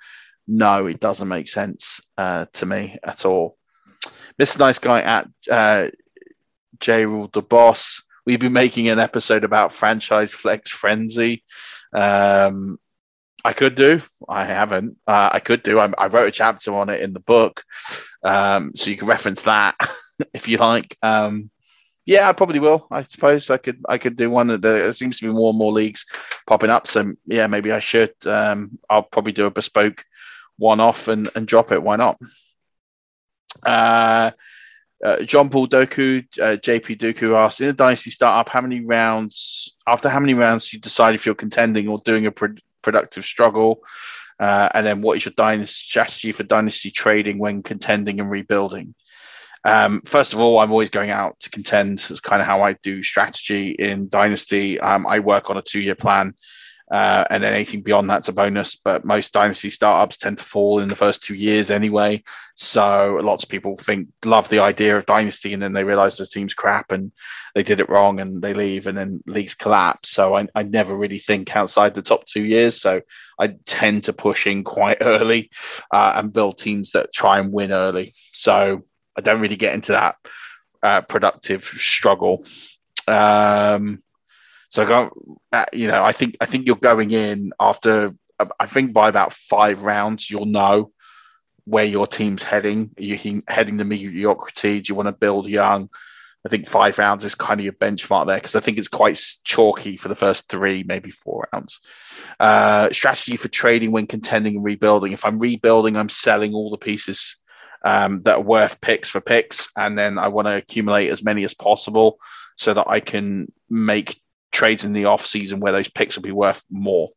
no, it doesn't make sense uh, to me at all. Mr. Nice Guy at uh, J Rule the Boss. We've been making an episode about franchise flex frenzy. Um, I could do. I haven't. Uh, I could do. I, I, wrote a chapter on it in the book, um, so you can reference that if you like. Um, yeah, I probably will. I suppose I could. I could do one. That there seems to be more and more leagues popping up. So yeah, maybe I should. Um, I'll probably do a bespoke one off and, and drop it. Why not? Uh, uh, John Paul Doku, uh, JP Doku asked in a dynasty startup, how many rounds after how many rounds you decide if you're contending or doing a pro- productive struggle, uh, and then what is your dynasty strategy for dynasty trading when contending and rebuilding? Um, first of all, I'm always going out to contend. That's kind of how I do strategy in dynasty. Um, I work on a two year plan. Uh, and then anything beyond that's a bonus. But most dynasty startups tend to fall in the first two years anyway. So lots of people think love the idea of dynasty, and then they realize the team's crap and they did it wrong, and they leave, and then leagues collapse. So I, I never really think outside the top two years. So I tend to push in quite early uh, and build teams that try and win early. So I don't really get into that uh, productive struggle. Um, so go, uh, you know, I think I think you're going in after. I think by about five rounds, you'll know where your team's heading. Are you heading to mediocrity? Do you want to build young? I think five rounds is kind of your benchmark there because I think it's quite chalky for the first three, maybe four rounds. Uh, strategy for trading when contending and rebuilding. If I'm rebuilding, I'm selling all the pieces um, that are worth picks for picks, and then I want to accumulate as many as possible so that I can make trades in the off season where those picks will be worth more.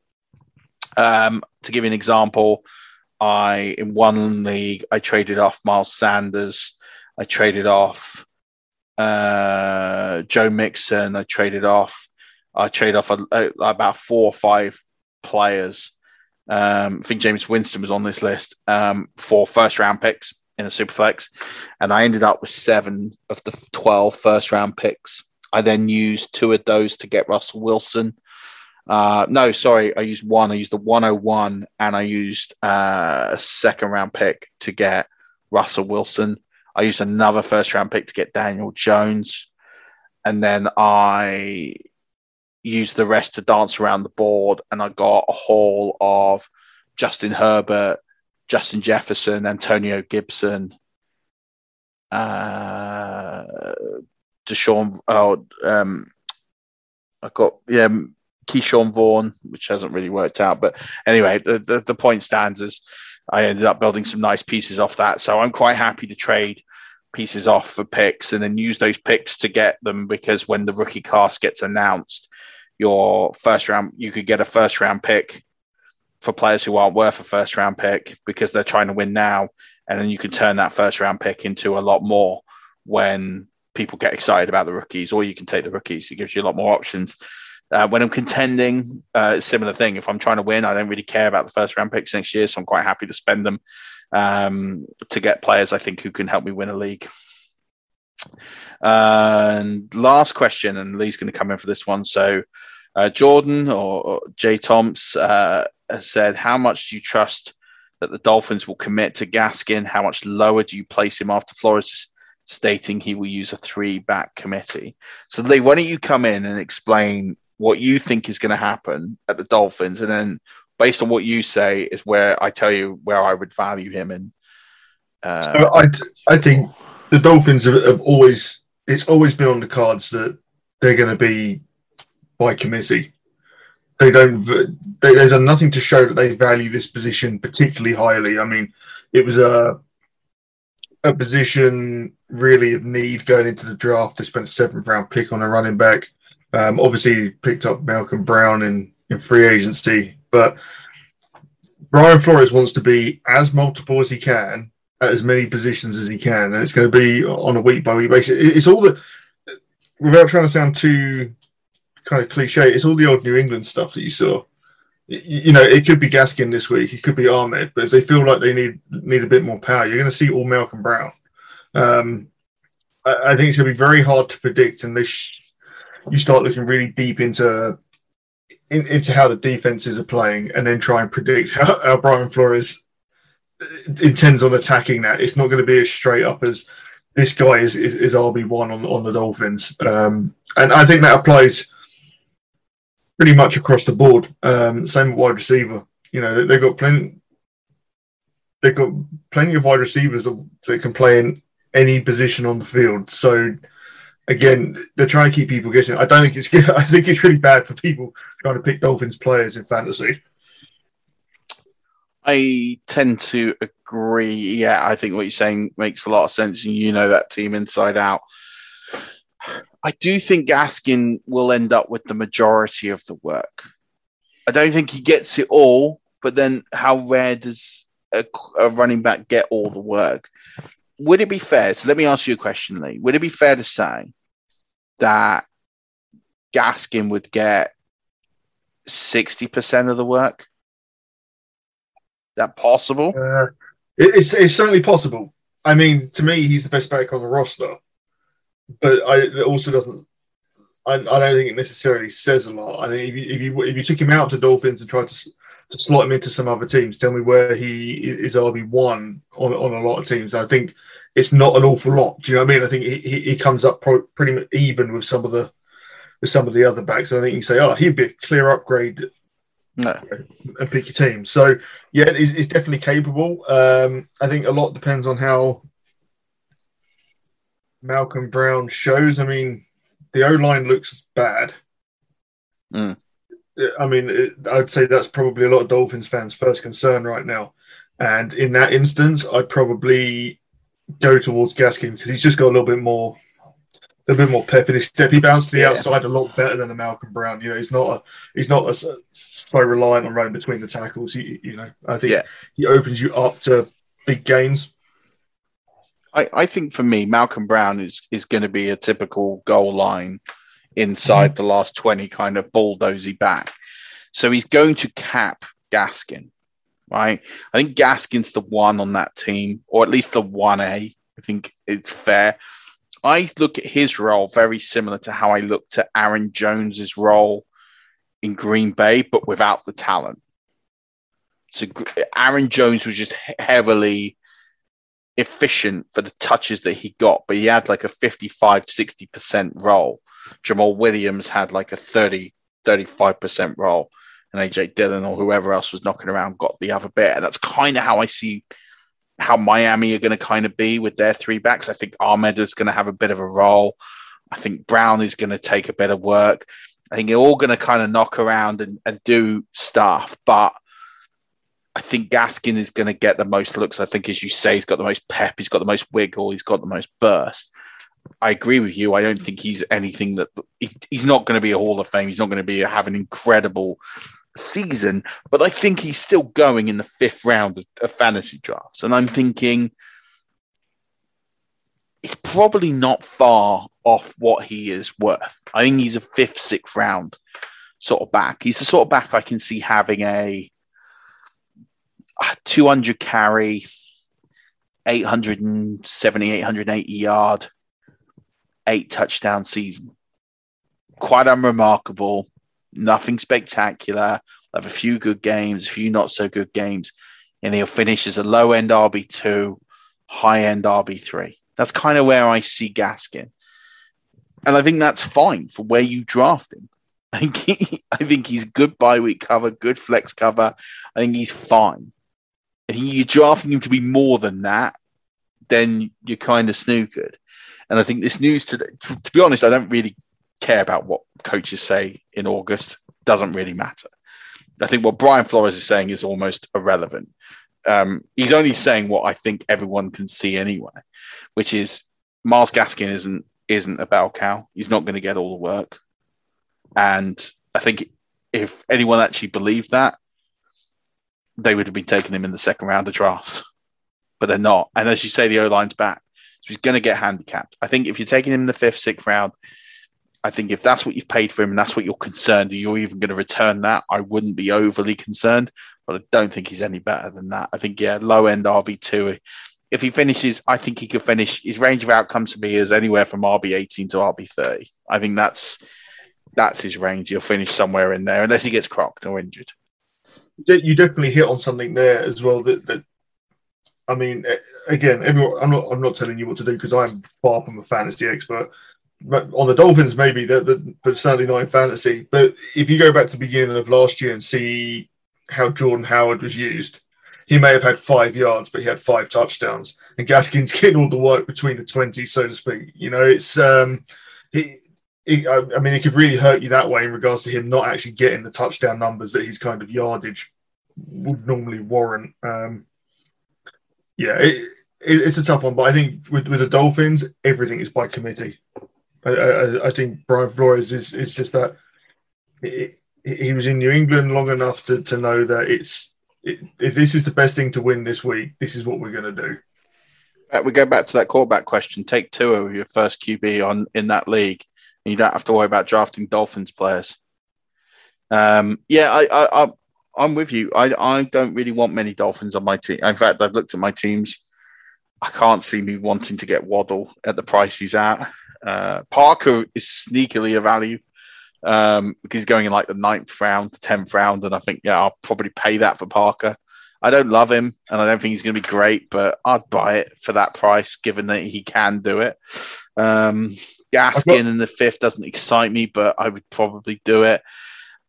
Um, to give you an example, I in one league I traded off Miles Sanders, I traded off uh, Joe Mixon, I traded off I traded off a, a, about four or five players. Um, I think Jameis Winston was on this list um, for first round picks in the superflex, and I ended up with seven of the 12 first round picks. I then used two of those to get Russell Wilson. Uh, no, sorry, I used one. I used the 101 and I used uh, a second round pick to get Russell Wilson. I used another first round pick to get Daniel Jones. And then I used the rest to dance around the board. And I got a haul of Justin Herbert, Justin Jefferson, Antonio Gibson, uh, Deshaun. Oh, um, I got yeah, Ke'Shawn Vaughn, which hasn't really worked out. But anyway, the, the, the point stands is I ended up building some nice pieces off that. So I'm quite happy to trade pieces off for picks and then use those picks to get them because when the rookie class gets announced, your first round, you could get a first round pick for players who aren't worth a first round pick because they're trying to win now. And then you can turn that first round pick into a lot more when people get excited about the rookies, or you can take the rookies. It gives you a lot more options. Uh, when I'm contending, uh, similar thing. If I'm trying to win, I don't really care about the first round picks next year, so I'm quite happy to spend them um, to get players I think who can help me win a league. and last question, and Lee's going to come in for this one. So, uh, Jordan or, or Jay Toms uh, said, "How much do you trust that the Dolphins will commit to Gaskin? How much lower do you place him after Flores stating he will use a three back committee. So, Lee, why don't you come in and explain what you think is going to happen at the Dolphins? And then, based on what you say, is where I tell you where I would value him. And uh, so I, I think the Dolphins have, have always, it's always been on the cards that they're going to be by committee. They don't. They, they've done nothing to show that they value this position particularly highly. I mean, it was a a position really of need going into the draft. They spent a seventh round pick on a running back. Um, obviously, picked up Malcolm Brown in, in free agency, but Brian Flores wants to be as multiple as he can at as many positions as he can, and it's going to be on a week by week basis. It's all the without trying to sound too kind of cliche. It's all the old New England stuff that you saw. You know, it could be Gaskin this week, it could be Ahmed, but if they feel like they need need a bit more power, you're going to see all Malcolm Brown. Um, I, I, think it's going to be very hard to predict unless you start looking really deep into in, into how the defenses are playing, and then try and predict how, how Brian Flores intends on attacking that. It's not going to be as straight up as this guy is is, is RB one on on the Dolphins, um, and I think that applies pretty much across the board. Um, same wide receiver. You know, they've got plenty. They've got plenty of wide receivers that can play in any position on the field. So again, they're trying to keep people guessing. I don't think it's good. I think it's really bad for people trying to pick Dolphins players in fantasy. I tend to agree. Yeah, I think what you're saying makes a lot of sense, and you know that team inside out. I do think Gaskin will end up with the majority of the work. I don't think he gets it all, but then how rare does a, a running back get all the work? Would it be fair? So let me ask you a question, Lee. Would it be fair to say that Gaskin would get 60% of the work? that possible? Uh, it's, it's certainly possible. I mean, to me, he's the best back on the roster, but I, it also doesn't. I, I don't think it necessarily says a lot. I think if you, if you if you took him out to Dolphins and tried to to slot him into some other teams, tell me where he is RB one on on a lot of teams. I think it's not an awful lot. Do you know what I mean? I think he, he comes up pro, pretty even with some of the with some of the other backs. I think you say, oh, he'd be a clear upgrade no. and pick your team. So yeah, it's, it's definitely capable. Um, I think a lot depends on how Malcolm Brown shows. I mean, the O line looks bad. Mm. I mean, it, I'd say that's probably a lot of Dolphins fans' first concern right now. And in that instance, I'd probably go towards Gaskin because he's just got a little bit more a little bit more pep in his step. He bounced to the yeah. outside a lot better than a Malcolm Brown. You know, he's not a he's not a, so reliant on running between the tackles. He, you know, I think yeah. he opens you up to big gains. I, I think for me, Malcolm Brown is is going to be a typical goal line inside mm-hmm. the last twenty kind of bulldozy back. So he's going to cap Gaskin, right? I think Gaskin's the one on that team, or at least the one A. I think it's fair. I look at his role very similar to how I looked at Aaron Jones's role in Green Bay, but without the talent. So Aaron Jones was just heavily efficient for the touches that he got, but he had like a 55, 60% role. Jamaal Williams had like a 30, 35% role. And AJ Dillon or whoever else was knocking around got the other bit. And that's kind of how I see how Miami are going to kind of be with their three backs. I think Ahmed is going to have a bit of a role. I think Brown is going to take a bit of work. I think they're all going to kind of knock around and, and do stuff, but I think Gaskin is going to get the most looks. I think, as you say, he's got the most pep, he's got the most wiggle, he's got the most burst. I agree with you. I don't think he's anything that he, he's not going to be a Hall of Fame. He's not going to be have an incredible season, but I think he's still going in the fifth round of, of fantasy drafts. And I'm thinking it's probably not far off what he is worth. I think he's a fifth, sixth round sort of back. He's the sort of back I can see having a, a 200 carry, 870, 880 yard, eight touchdown season. Quite unremarkable nothing spectacular. Have a few good games, a few not so good games, and he'll finish as a low end RB two, high end RB three. That's kind of where I see Gaskin, and I think that's fine for where you draft him. I think he, I think he's good bye week cover, good flex cover. I think he's fine. And you're drafting him to be more than that, then you're kind of snookered. And I think this news today, to, to be honest, I don't really care about what coaches say in August. Doesn't really matter. I think what Brian Flores is saying is almost irrelevant. Um, he's only saying what I think everyone can see anyway, which is Myles Gaskin isn't isn't a bell cow. He's not going to get all the work, and I think if anyone actually believed that, they would have been taking him in the second round of drafts, but they're not. And as you say, the O line's back, so he's going to get handicapped. I think if you're taking him in the fifth, sixth round, I think if that's what you've paid for him and that's what you're concerned, you're even going to return that, I wouldn't be overly concerned. But I don't think he's any better than that. I think, yeah, low end RB2. If he finishes, I think he could finish. His range of outcomes to me is anywhere from RB18 to RB30. I think that's that's his range. He'll finish somewhere in there unless he gets crocked or injured. You definitely hit on something there as well. That, that I mean, again, everyone. I'm not. I'm not telling you what to do because I'm far from a fantasy expert But on the Dolphins, maybe, but certainly not in fantasy. But if you go back to the beginning of last year and see how Jordan Howard was used, he may have had five yards, but he had five touchdowns. And Gaskin's getting all the work between the 20, so to speak. You know, it's, um, he, he, I mean, it could really hurt you that way in regards to him not actually getting the touchdown numbers that his kind of yardage would normally warrant. Um, yeah, it, it, it's a tough one, but I think with, with the Dolphins, everything is by committee. I, I, I think Brian Flores is is just that. It, he was in New England long enough to, to know that it's if this is the best thing to win this week, this is what we're going to do. Uh, we go back to that quarterback question. Take two of your first QB on in that league, you don't have to worry about drafting Dolphins players. Um, yeah, I, I, I, am with you. I, I don't really want many Dolphins on my team. In fact, I've looked at my teams. I can't see me wanting to get Waddle at the price he's at. Uh, Parker is sneakily a value um, because he's going in like the ninth round, to tenth round, and I think yeah, I'll probably pay that for Parker. I don't love him, and I don't think he's going to be great, but I'd buy it for that price, given that he can do it. Um, Gaskin got, in the fifth doesn't excite me, but I would probably do it.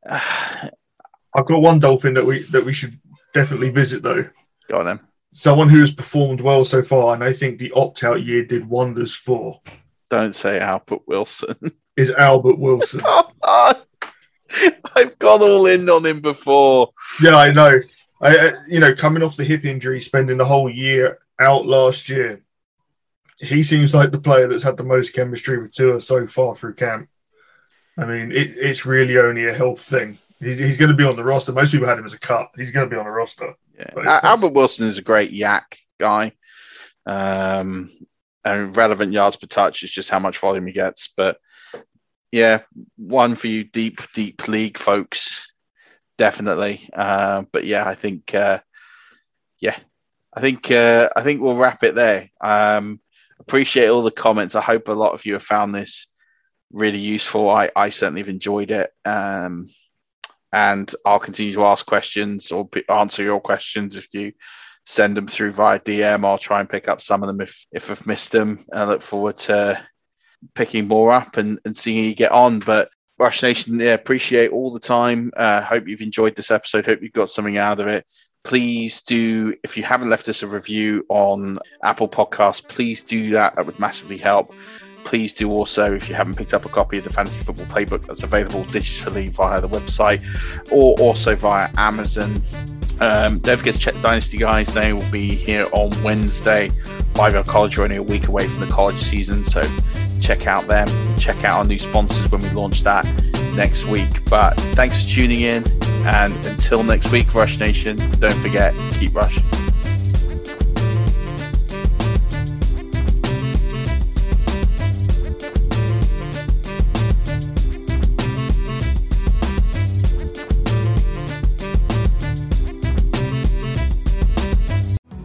I've got one dolphin that we that we should definitely visit though. Go on then. Someone who has performed well so far, and I think the opt out year did wonders for. Don't say Albert Wilson. Is Albert Wilson. I've gone all in on him before. Yeah, I know. I, you know, coming off the hip injury, spending the whole year out last year, he seems like the player that's had the most chemistry with Tua so far through camp. I mean, it, it's really only a health thing. He's, he's going to be on the roster. Most people had him as a cut. He's going to be on the roster. Yeah. Albert Wilson is a great YAC guy. Um, and relevant yards per touch is just how much volume he gets. But yeah, one for you deep, deep league folks, definitely. Uh, but yeah, I think, uh, yeah, I think uh, I think we'll wrap it there. Um, appreciate all the comments. I hope a lot of you have found this really useful. I, I certainly have enjoyed it. Um, and I'll continue to ask questions or answer your questions if you send them through via DM. I'll try and pick up some of them if, if I've missed them. I look forward to picking more up and, and seeing you get on. But Rush Nation, yeah, appreciate all the time. Uh, hope you've enjoyed this episode. Hope you've got something out of it. Please do, if you haven't left us a review on Apple Podcasts, please do that. That would massively help please do also, if you haven't picked up a copy of the Fantasy Football Playbook that's available digitally via the website or also via Amazon. Um, don't forget to check Dynasty Guys. They will be here on Wednesday. Five Yard College are only a week away from the college season, so check out them. Check out our new sponsors when we launch that next week. But thanks for tuning in, and until next week, Rush Nation, don't forget, keep rushing.